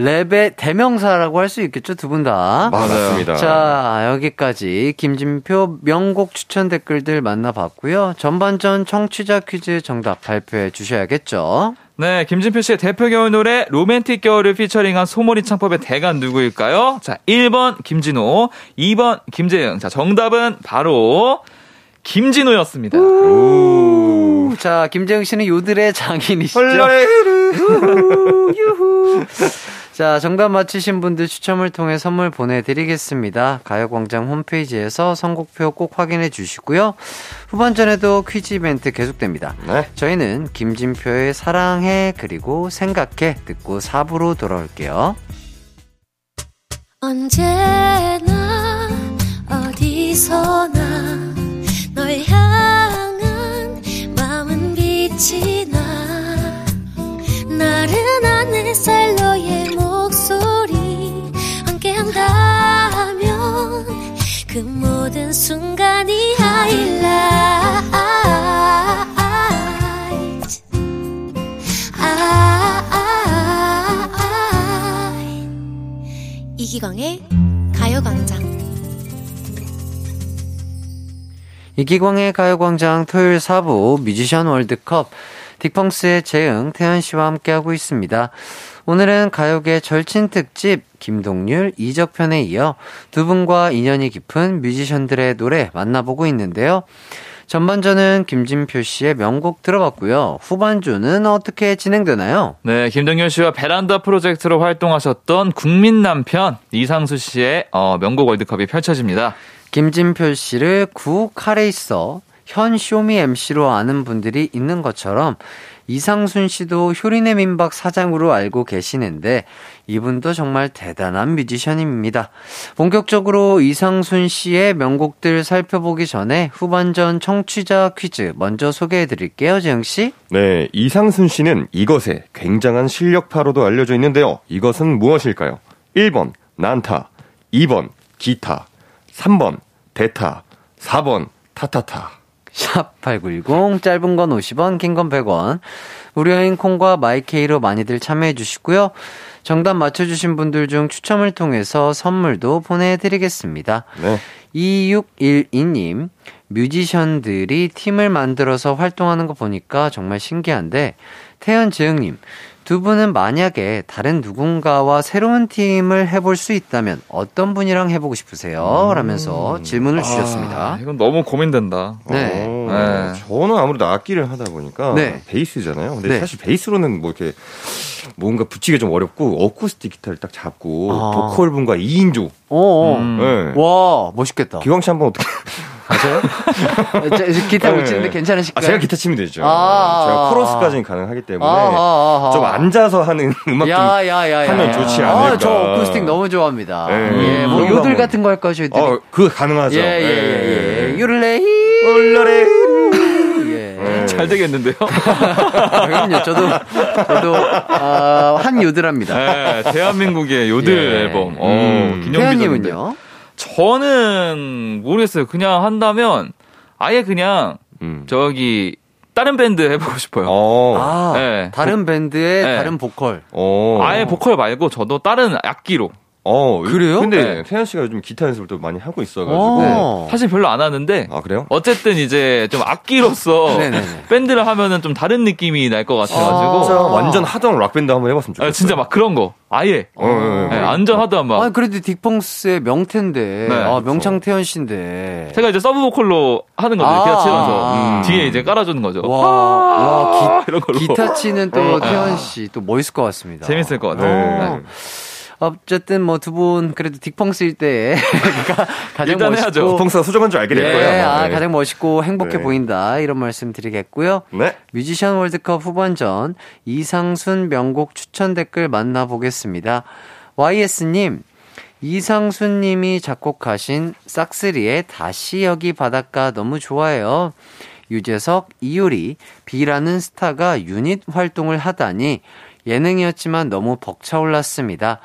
랩의 대명사라고 할 수 있겠죠, 두 분 다. 네. 맞습니다. 자, 여기까지 김진표 명곡 추천 댓글들 만나봤고요. 전반전 청취자 퀴즈 정답 발표해 주셔야겠죠. 네, 김진표 씨의 대표 겨울 노래 로맨틱 겨울을 피처링한 소몰이 창법의 대가 누구일까요? 자, 1번 김진호, 2번 김재영. 자, 정답은 바로 김진호였습니다. 우, 자, 김재영 씨는 요들의 장인이시죠? 유후, 유후. 자, 정답 맞히신 분들 추첨을 통해 선물 보내드리겠습니다. 가요광장 홈페이지에서 선곡표 꼭 확인해 주시고요. 후반전에도 퀴즈 이벤트 계속됩니다. 네. 저희는 김진표의 사랑해 그리고 생각해 듣고 4부로 돌아올게요. 언제나 어디서나 널 향한 마음은 빛이 나 나른한 햇살 너의 목소리. 함께한다면 그 모든 순간이 하이라이트 아, 이기광의 가요광장. 이기광의 가요광장 토요일 4부 뮤지션 월드컵 딕펑스의 재응, 태연 씨와 함께하고 있습니다. 오늘은 가요계 절친 특집 김동률 이적편에 이어 두 분과 인연이 깊은 뮤지션들의 노래 만나보고 있는데요. 전반전은 김진표 씨의 명곡 들어봤고요. 후반주는 어떻게 진행되나요? 네, 김동현 씨와 베란다 프로젝트로 활동하셨던 국민 남편 이상수 씨의 어, 명곡 월드컵이 펼쳐집니다. 김진표 씨를 구 카레이서 현 쇼미 MC로 아는 분들이 있는 것처럼 이상순 씨도 효린의 민박 사장으로 알고 계시는데 이분도 정말 대단한 뮤지션입니다. 본격적으로 이상순 씨의 명곡들 살펴보기 전에 후반전 청취자 퀴즈 먼저 소개해 드릴게요, 재영 씨. 네, 이상순 씨는 이것에 굉장한 실력파로도 알려져 있는데요. 이것은 무엇일까요? 1번, 난타. 2번, 기타. 3번, 대타. 4번, 타타타. 샵8910 짧은 건 50원, 긴 건 100원. 무료인 콩과 마이케이로 많이들 참여해 주시고요. 정답 맞춰 주신 분들 중 추첨을 통해서 선물도 보내 드리겠습니다. 네. 2612님, 뮤지션들이 팀을 만들어서 활동하는 거 보니까 정말 신기한데, 태연 재영님, 두 분은 만약에 다른 누군가와 새로운 팀을 해볼 수 있다면 어떤 분이랑 해보고 싶으세요? 라면서 질문을 주셨습니다. 아, 이건 너무 고민된다. 네. 어, 네. 저는 아무래도 악기를 하다 보니까 네. 베이스잖아요. 근데 네. 사실 베이스로는 뭐 이렇게 뭔가 붙이기 좀 어렵고 어쿠스틱 기타를 딱 잡고 아. 보컬 분과 2인조. 오, 음. 네. 와, 멋있겠다. 기광 씨 한번 어떻게? 가세요? 저, 기타 못 네. 치는데 아, 괜찮으실까요? 제가 기타 치면 되죠. 아, 제가 아, 코러스까지는 가능하기 때문에 아, 아, 아. 좀 앉아서 하는 음악 좀 야, 야, 야, 야. 하면 야. 좋지 아, 않을까. 저 어쿠스틱 너무 좋아합니다. 네. 예, 뭐 요들. 같은 거 할까요, 저희들이? 어, 그거 가능하죠. 예, 예, 예, 예. 요를레. 예. 네. 잘 되겠는데요? 아, 그럼요. 저도 저도 아, 한 요들합니다. 네, 대한민국의 요들 예. 앨범. 어, 음. 태연님은요? 저는 모르겠어요. 그냥 한다면 아예 그냥 음. 저기 다른 밴드 해보고 싶어요. 어. 아, 네. 다른 밴드의 네. 다른 보컬. 어. 아예 보컬 말고 저도 다른 악기로. 어. 그래요? 근데 네. 태연 씨가 요즘 기타 연습을 또 많이 하고 있어가지고. 어. 사실 별로 안 하는데 아 그래요? 어쨌든 이제 좀 악기로서 네네네. 밴드를 하면은 좀 다른 느낌이 날 것 같아가지고 진짜 아. 완전 하드한 락 밴드 한번 해봤으면 좋겠어요. 아, 진짜 막 그런 거 아예 어, 어, 어. 네, 완전 하드한 막 아, 그래도 딕펑스의 명태인데. 네, 아. 명창 태연 씨인데. 제가 이제 서브 보컬로 하는 거죠 아, 기타 치면서 아. 뒤에 이제 깔아주는 거죠. 와, 와 이런 걸로 기, 기타 치는 또 어. 태연 씨또 멋있을 것 같습니다. 재밌을 것 같아요. 어. 네. 어쨌든 뭐 두 분 그래도 딕펑스일 때 그러니까 가장 일단 멋있고 해야죠. 펑스가 소중한 줄 알게 될 예, 거예요. 아, 네. 가장 멋있고 행복해 네. 보인다 이런 말씀 드리겠고요. 네. 뮤지션 월드컵 후반전 이상순 명곡 추천 댓글 만나보겠습니다. YS님, 이상순님이 작곡하신 싹스리의 다시 여기 바닷가 너무 좋아해요. 유재석, 이효리, B라는 스타가 유닛 활동을 하다니 예능이었지만 너무 벅차올랐습니다.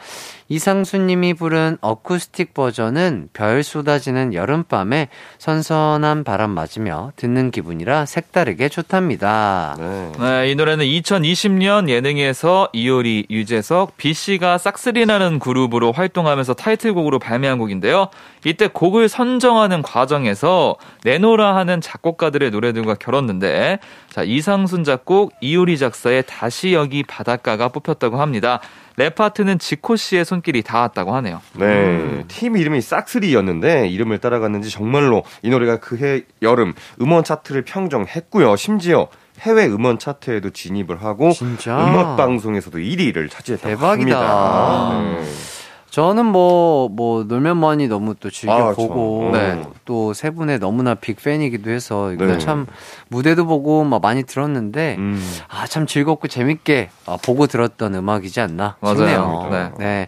이상수님이 부른 어쿠스틱 버전은 별 쏟아지는 여름밤에 선선한 바람 맞으며 듣는 기분이라 색다르게 좋답니다. 네. 네, 이 노래는 2020년 예능에서 이효리, 유재석, B씨가 싹스리라는 그룹으로 활동하면서 타이틀곡으로 발매한 곡인데요. 이때 곡을 선정하는 과정에서 내노라 하는 작곡가들의 노래들과 결었는데, 자, 이상순 작곡, 이효리 작사의 다시 여기 바닷가가 뽑혔다고 합니다. 랩 파트는 지코 씨의 손길이 닿았다고 하네요. 네. 팀 이름이 싹스리였는데 이름을 따라갔는지 정말로 이 노래가 그해 여름 음원 차트를 평정했고요. 심지어 해외 음원 차트에도 진입을 하고 진짜? 음악 방송에서도 1위를 차지했다고 대박이다. 합니다. 네. 저는 뭐, 뭐, 놀면 뭐하니 너무 또 아, 즐겨보고, 저, 네. 또세 분의 너무나 빅팬이기도 해서, 네. 참, 무대도 보고 막 많이 들었는데, 음. 아, 참 즐겁고 재밌게 아, 보고 들었던 음악이지 않나 맞아요. 싶네요. 네. 네.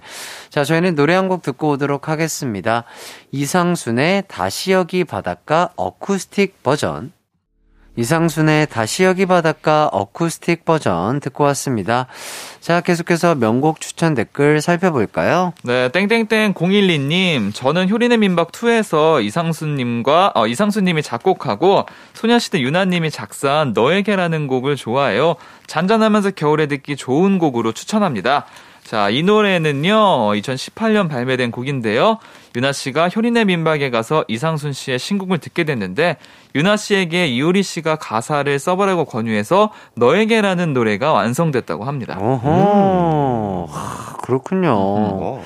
자, 저희는 노래 한 곡 듣고 오도록 하겠습니다. 이상순의 다시 여기 바닷가 어쿠스틱 버전. 이상순의 다시 여기 바닷가 어쿠스틱 버전 듣고 왔습니다. 자, 계속해서 명곡 추천 댓글 살펴볼까요? 네, 땡땡땡 012님, 저는 효린의 민박 2에서 이상수님과, 어, 이상수님이 작곡하고 소녀시대 유나님이 작사한 너에게라는 곡을 좋아해요. 잔잔하면서 겨울에 듣기 좋은 곡으로 추천합니다. 자, 이 노래는요, 2018년 발매된 곡인데요. 유나 씨가 효린의 민박에 가서 이상순 씨의 신곡을 듣게 됐는데, 유나 씨에게 이효리 씨가 가사를 써보라고 권유해서 너에게라는 노래가 완성됐다고 합니다. 어허, 하, 그렇군요. 어.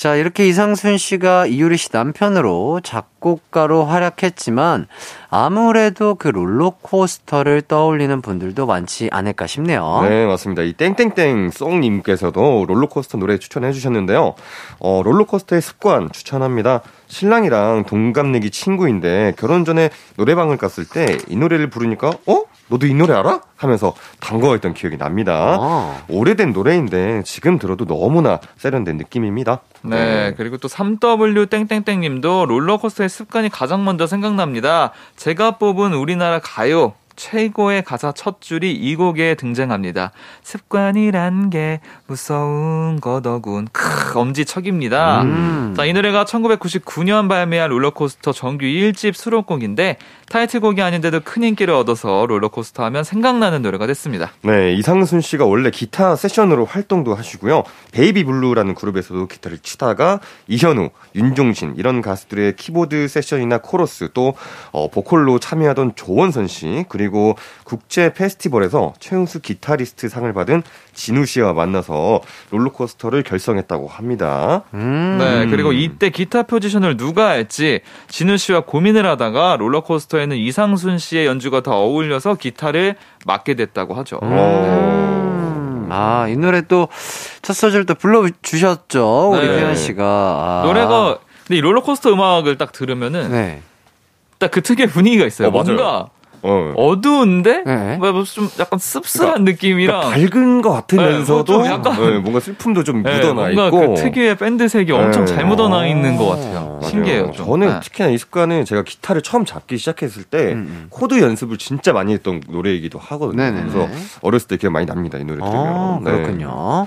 자, 이렇게 이상순 씨가 이효리 씨 남편으로 작곡가로 활약했지만 아무래도 그 롤러코스터를 떠올리는 분들도 많지 않을까 싶네요. 네, 맞습니다. 이 땡땡땡 송님께서도 롤러코스터 노래 추천해 주셨는데요. 어, 롤러코스터의 습관 추천합니다. 신랑이랑 동갑내기 친구인데 결혼 전에 노래방을 갔을 때 이 노래를 부르니까 어? 너도 이 노래 알아? 하면서 반가워했던 기억이 납니다. 아. 오래된 노래인데 지금 들어도 너무나 세련된 느낌입니다. 네, 그리고 또 3W 땡땡땡 님도 롤러코스터의 습관이 가장 먼저 생각납니다. 제가 뽑은 우리나라 가요 최고의 가사 첫 줄이 이 곡에 등장합니다. 습관이란 게 무서운 거더군. 크, 엄지척입니다. 음. 자, 이 노래가 1999년 발매한 롤러코스터 정규 1집 수록곡인데 타이틀곡이 아닌데도 큰 인기를 얻어서 롤러코스터 하면 생각나는 노래가 됐습니다. 네, 이상순 씨가 원래 기타 세션으로 활동도 하시고요. 베이비 블루라는 그룹에서도 기타를 치다가 이현우, 윤종신 이런 가수들의 키보드 세션이나 코러스 또 어, 보컬로 참여하던 조원선 씨 그리고 그리고 국제 페스티벌에서 최우수 기타리스트 상을 받은 진우 씨와 만나서 롤러코스터를 결성했다고 합니다. 음. 네, 그리고 이때 기타 포지션을 누가 할지 진우 씨와 고민을 하다가 롤러코스터에는 이상순 씨의 연주가 더 어울려서 기타를 맡게 됐다고 하죠. 음. 아, 이 노래 또 첫 소절 또 불러주셨죠. 우리 네. 태연 씨가. 아. 노래가 근데 이 롤러코스터 음악을 딱 들으면은 네. 딱그 특유의 분위기가 있어요. 어, 맞아요. 뭔가 어. 어두운데 네. 뭐좀 약간 씁쓸한 느낌이랑 그러니까 밝은 것 같으면서도 네, 좀 약간- 네, 뭔가 슬픔도 좀 네, 묻어나 뭔가 있고. 그 특유의 밴드 색이 엄청 네. 잘 묻어나 있는 것 같아요. 맞아요. 신기해요. 좀. 저는 네. 특히나 이 습관은 제가 기타를 처음 잡기 시작했을 때 음, 코드 연습을 진짜 많이 했던 노래이기도 하거든요. 네네네. 그래서 어렸을 때 기억 많이 납니다. 이 노래 들으면. 어, 네. 그렇군요.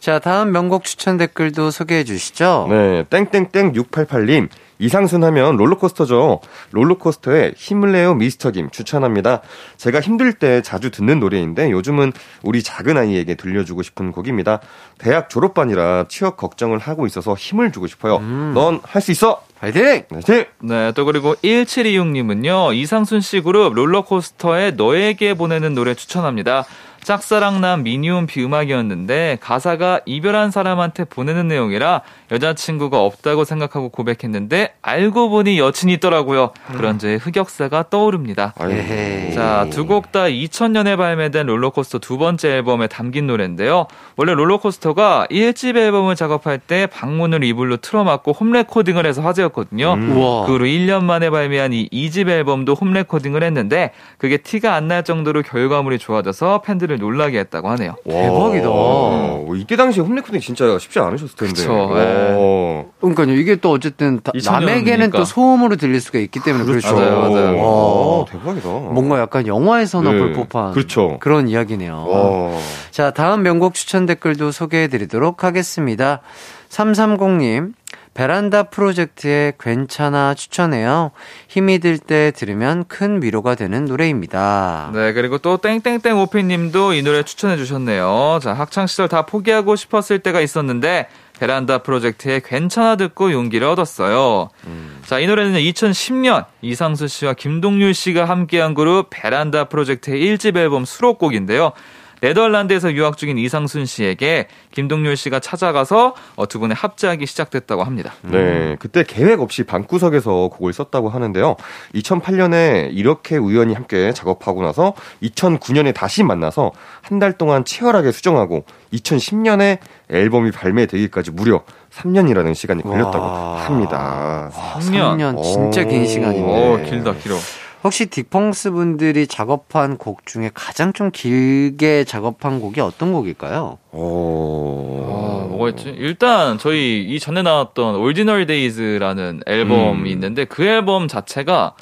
자, 다음 명곡 추천 댓글도 소개해 주시죠. 네, 땡땡땡 688님. 이상순 하면 롤러코스터죠. 롤러코스터에 힘을 내요 미스터 김 추천합니다. 제가 힘들 때 자주 듣는 노래인데 요즘은 우리 작은 아이에게 들려주고 싶은 곡입니다. 대학 졸업반이라 취업 걱정을 하고 있어서 힘을 주고 싶어요. 넌할 수 있어! 파이팅! 네, 네. 네, 또 그리고 1726님은요, 이상순 씨 그룹 롤러코스터에 너에게 보내는 노래 추천합니다. 짝사랑남 미니홈피 음악이었는데 가사가 이별한 사람한테 보내는 내용이라 여자친구가 없다고 생각하고 고백했는데 알고 보니 여친이 있더라고요. 그런 저의 흑역사가 떠오릅니다. 자, 두 곡 다 2000년에 발매된 롤러코스터 두 번째 앨범에 담긴 노래인데요. 원래 롤러코스터가 1집 앨범을 작업할 때 방문을 이불로 틀어막고 홈 레코딩을 해서 화제였거든요. 우와. 그 후로 1년 만에 발매한 이 2집 앨범도 홈 레코딩을 했는데 그게 티가 안 날 정도로 결과물이 좋아져서 팬들을 놀라게 했다고 하네요. 대박이다. 와, 이때 당시에 홈레코딩 진짜 쉽지 않으셨을 텐데. 네. 그러니까요. 이게 또 어쨌든 다- 2000 남에게는. 또 소음으로 들릴 수가 있기 때문에 그렇죠. 맞아요, 맞아요. 와. 와, 대박이다. 뭔가 약간 영화에서나 네. 볼 법한 그렇죠. 그런 이야기네요. 와. 자, 다음 명곡 추천 댓글도 소개해 드리도록 하겠습니다. 330님, 베란다 프로젝트의 괜찮아 추천해요. 힘이 들 때 들으면 큰 위로가 되는 노래입니다. 네, 그리고 또 땡땡땡 오피님도 이 노래 추천해 주셨네요. 자, 학창 시절 다 포기하고 싶었을 때가 있었는데 베란다 프로젝트에 괜찮아 듣고 용기를 얻었어요. 자, 이 노래는 2010년 이상수 씨와 김동률 씨가 함께한 그룹 베란다 프로젝트의 1집 앨범 수록곡인데요. 네덜란드에서 유학 중인 이상순 씨에게 김동률 씨가 찾아가서 어, 두 분의 합작이 시작됐다고 합니다. 네, 그때 계획 없이 방구석에서 곡을 썼다고 하는데요. 2008년에 이렇게 우연히 함께 작업하고 나서 2009년에 다시 만나서 한 달 동안 치열하게 수정하고 2010년에 앨범이 발매되기까지 무려 3년이라는 시간이 걸렸다고 와. 합니다. 3년. 3년 진짜 긴 오. 시간인데. 오, 길다, 길어. 혹시 딕펑스 분들이 작업한 곡 중에 가장 좀 길게 작업한 곡이 어떤 곡일까요? 어... 아, 뭐가 있지? 일단 저희 이 전에 나왔던 Ordinary Days라는 앨범이 음. 있는데 그 앨범 자체가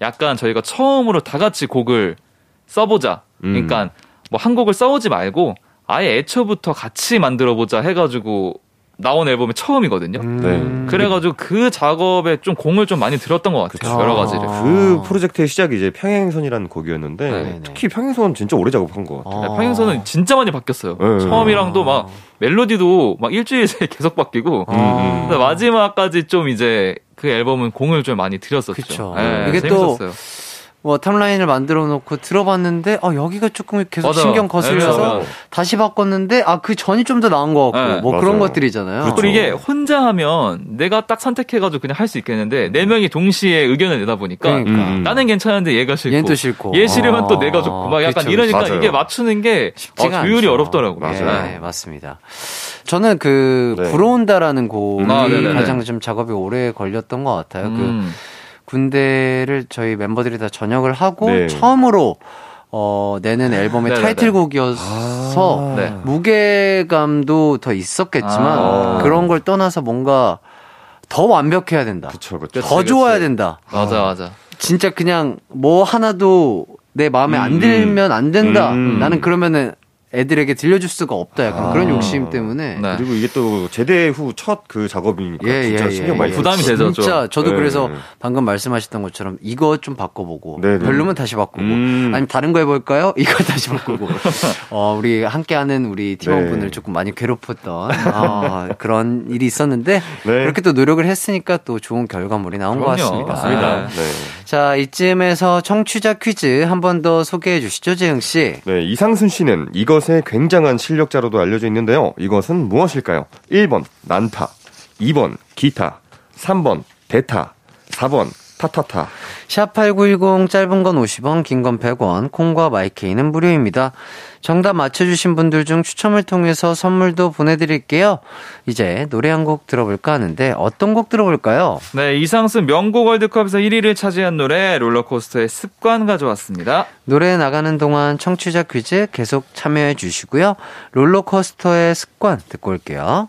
약간 저희가 처음으로 다 같이 곡을 써보자. 음. 그러니까 뭐 한 곡을 써오지 말고 아예 애초부터 같이 만들어보자 해가지고 나온 앨범이 처음이거든요. 음. 그래가지고 그 작업에 좀 공을 좀 많이 들었던 것 같아요. 그쵸. 여러 가지를. 아. 그 프로젝트의 시작이 이제 평행선이라는 곡이었는데 네네. 특히 평행선 진짜 오래 작업한 것 같아요. 아. 네, 평행선은 진짜 많이 바뀌었어요. 네. 처음이랑도 막 멜로디도 막 일주일 새에 계속 바뀌고 아. 마지막까지 좀 이제 그 앨범은 공을 좀 많이 들였었죠. 네, 이게 또 재밌었어요. 뭐 탑라인을 만들어 놓고 들어봤는데 아 여기가 조금 계속 맞아요. 신경 거슬려서 네, 다시 바꿨는데 아 그 전이 좀 더 나은 것 같고 네, 뭐 맞아요. 그런 것들이잖아요. 그리고 이게 혼자 하면 내가 딱 선택해가지고 그냥 할 수 있겠는데 네 명이 동시에 의견을 내다 보니까 그러니까. 음. 나는 괜찮은데 얘가 싫고 얘는 또 싫고. 얘 싫으면 아, 또 내가 좋고 막 약간 그쵸, 이러니까 맞아요. 이게 맞추는 게 쉽지가 어, 조율이 않죠. 어렵더라고요. 맞아요. 네, 맞습니다. 저는 그 네. 불어온다라는 곡이 아. 가장 좀 작업이 오래 걸렸던 것 같아요. 그 음. 군대를 저희 멤버들이 다 전역을 하고 네. 처음으로 어, 내는 앨범의 네네네. 타이틀곡이어서 네. 무게감도 더 있었겠지만 아. 그런 걸 떠나서 뭔가 더 완벽해야 된다. 그쵸, 그쵸. 더 그치, 좋아야 그치. 된다. 맞아 맞아. 진짜 그냥 뭐 하나도 내 마음에 안 음. 들면 안 된다. 음. 나는 그러면은 애들에게 들려줄 수가 없다. 약간 아. 그런 욕심 때문에. 네. 그리고 이게 또 제대 후 첫 그 작업이니까 예, 진짜 예, 신경 예, 많이 예. 부담이 되죠, 진짜 좀. 저도 네. 그래서 방금 말씀하셨던 것처럼 이거 좀 바꿔보고 네, 네. 별로면 다시 바꾸고 음. 아니면 다른 거 해볼까요? 이거 다시 바꾸고 어, 우리 함께하는 우리 팀원분을 네. 조금 많이 괴롭혔던 어, 그런 일이 있었는데 네. 그렇게 또 노력을 했으니까 또 좋은 결과물이 나온 것 그럼요. 같습니다. 맞습니다. 네. 자, 이쯤에서 청취자 퀴즈 한 번 더 소개해 주시죠, 재흥 씨. 네, 이상순 씨는 이 것의 굉장한 실력자로도 알려져 있는데요. 이것은 무엇일까요? 1번 난타, 2번 기타, 3번 대타, 4번 타타타. 샵8910 짧은 건 50원, 긴 건 100원, 콩과 마이케이는 무료입니다. 정답 맞춰주신 분들 중 추첨을 통해서 선물도 보내드릴게요. 이제 노래 한 곡 들어볼까 하는데 어떤 곡 들어볼까요? 네, 이상순 명곡 월드컵에서 1위를 차지한 노래 롤러코스터의 습관 가져왔습니다. 노래 나가는 동안 청취자 퀴즈 계속 참여해 주시고요. 롤러코스터의 습관 듣고 올게요.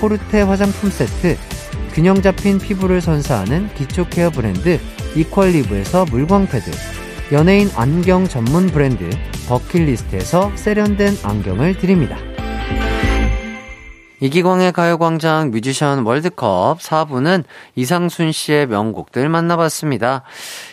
코르테 화장품 세트, 균형 잡힌 피부를 선사하는 기초 케어 브랜드 이퀄리브에서 물광 패드, 연예인 안경 전문 브랜드 버킷리스트에서 세련된 안경을 드립니다. 이기광의 가요광장 뮤지션 월드컵 4부는 이상순 씨의 명곡들 만나봤습니다.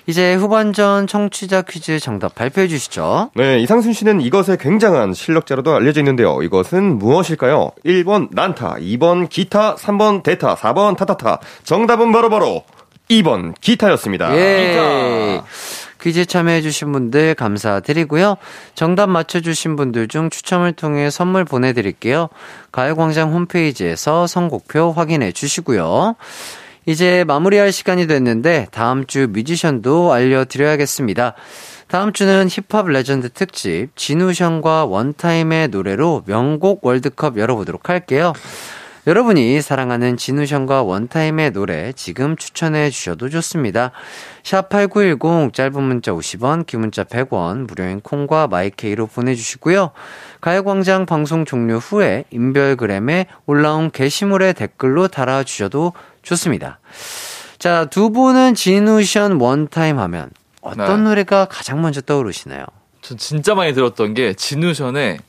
이제 후반전 청취자 퀴즈 정답 발표해 주시죠. 네, 이상순 씨는 이것의 굉장한 실력자로도 알려져 있는데요. 이것은 무엇일까요? 1번 난타, 2번 기타, 3번 대타, 4번 타타타. 정답은 바로바로 2번 기타였습니다. 예. 퀴즈 참여해주신 분들 감사드리고요. 정답 맞춰주신 분들 중 추첨을 통해 선물 보내드릴게요. 가요광장 홈페이지에서 선곡표 확인해 주시고요. 이제 마무리할 시간이 됐는데 다음 주 뮤지션도 알려드려야겠습니다. 다음 주는 힙합 레전드 특집 지누션과 원타임의 노래로 명곡 월드컵 열어보도록 할게요. 여러분이 사랑하는 지누션과 원타임의 노래 지금 추천해 주셔도 좋습니다. 샵8910 짧은 문자 50원, 긴 문자 100원, 무료인 콩과 마이케이로 보내주시고요. 가요광장 방송 종료 후에 인별그램에 올라온 게시물에 댓글로 달아주셔도 좋습니다. 자, 두 분은 지누션 원타임 하면 어떤 네. 노래가 가장 먼저 떠오르시나요? 전 진짜 많이 들었던 게 지누션의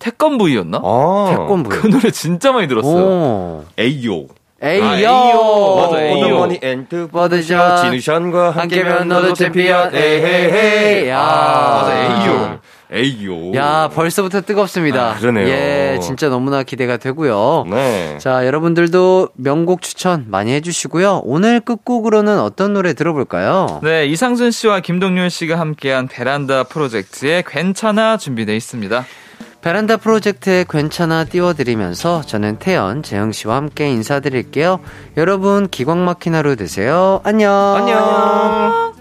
태권브이였나? 아, 태권부. 그 노래 진짜 많이 들었어요. 오. 에이요. 에이요! 아, 에이요. 맞아, 에이요. All the money and birdshot. 지누션과 함께면 너도 챔피언. 에헤헤. 야. 맞아, A-Yo. 에이요. 야, 벌써부터 뜨겁습니다. 아, 그러네요. 예, 진짜 너무나 기대가 되고요. 네. 자, 여러분들도 명곡 추천 많이 해주시고요. 오늘 끝곡으로는 어떤 노래 들어볼까요? 네, 이상순 씨와 김동률 씨가 함께한 베란다 프로젝트의 괜찮아 준비되어 있습니다. 베란다 프로젝트에 괜찮아 띄워드리면서 저는 태연, 재영 씨와 함께 인사드릴게요. 여러분, 기광 막힌 하루 되세요. 안녕. 안녕.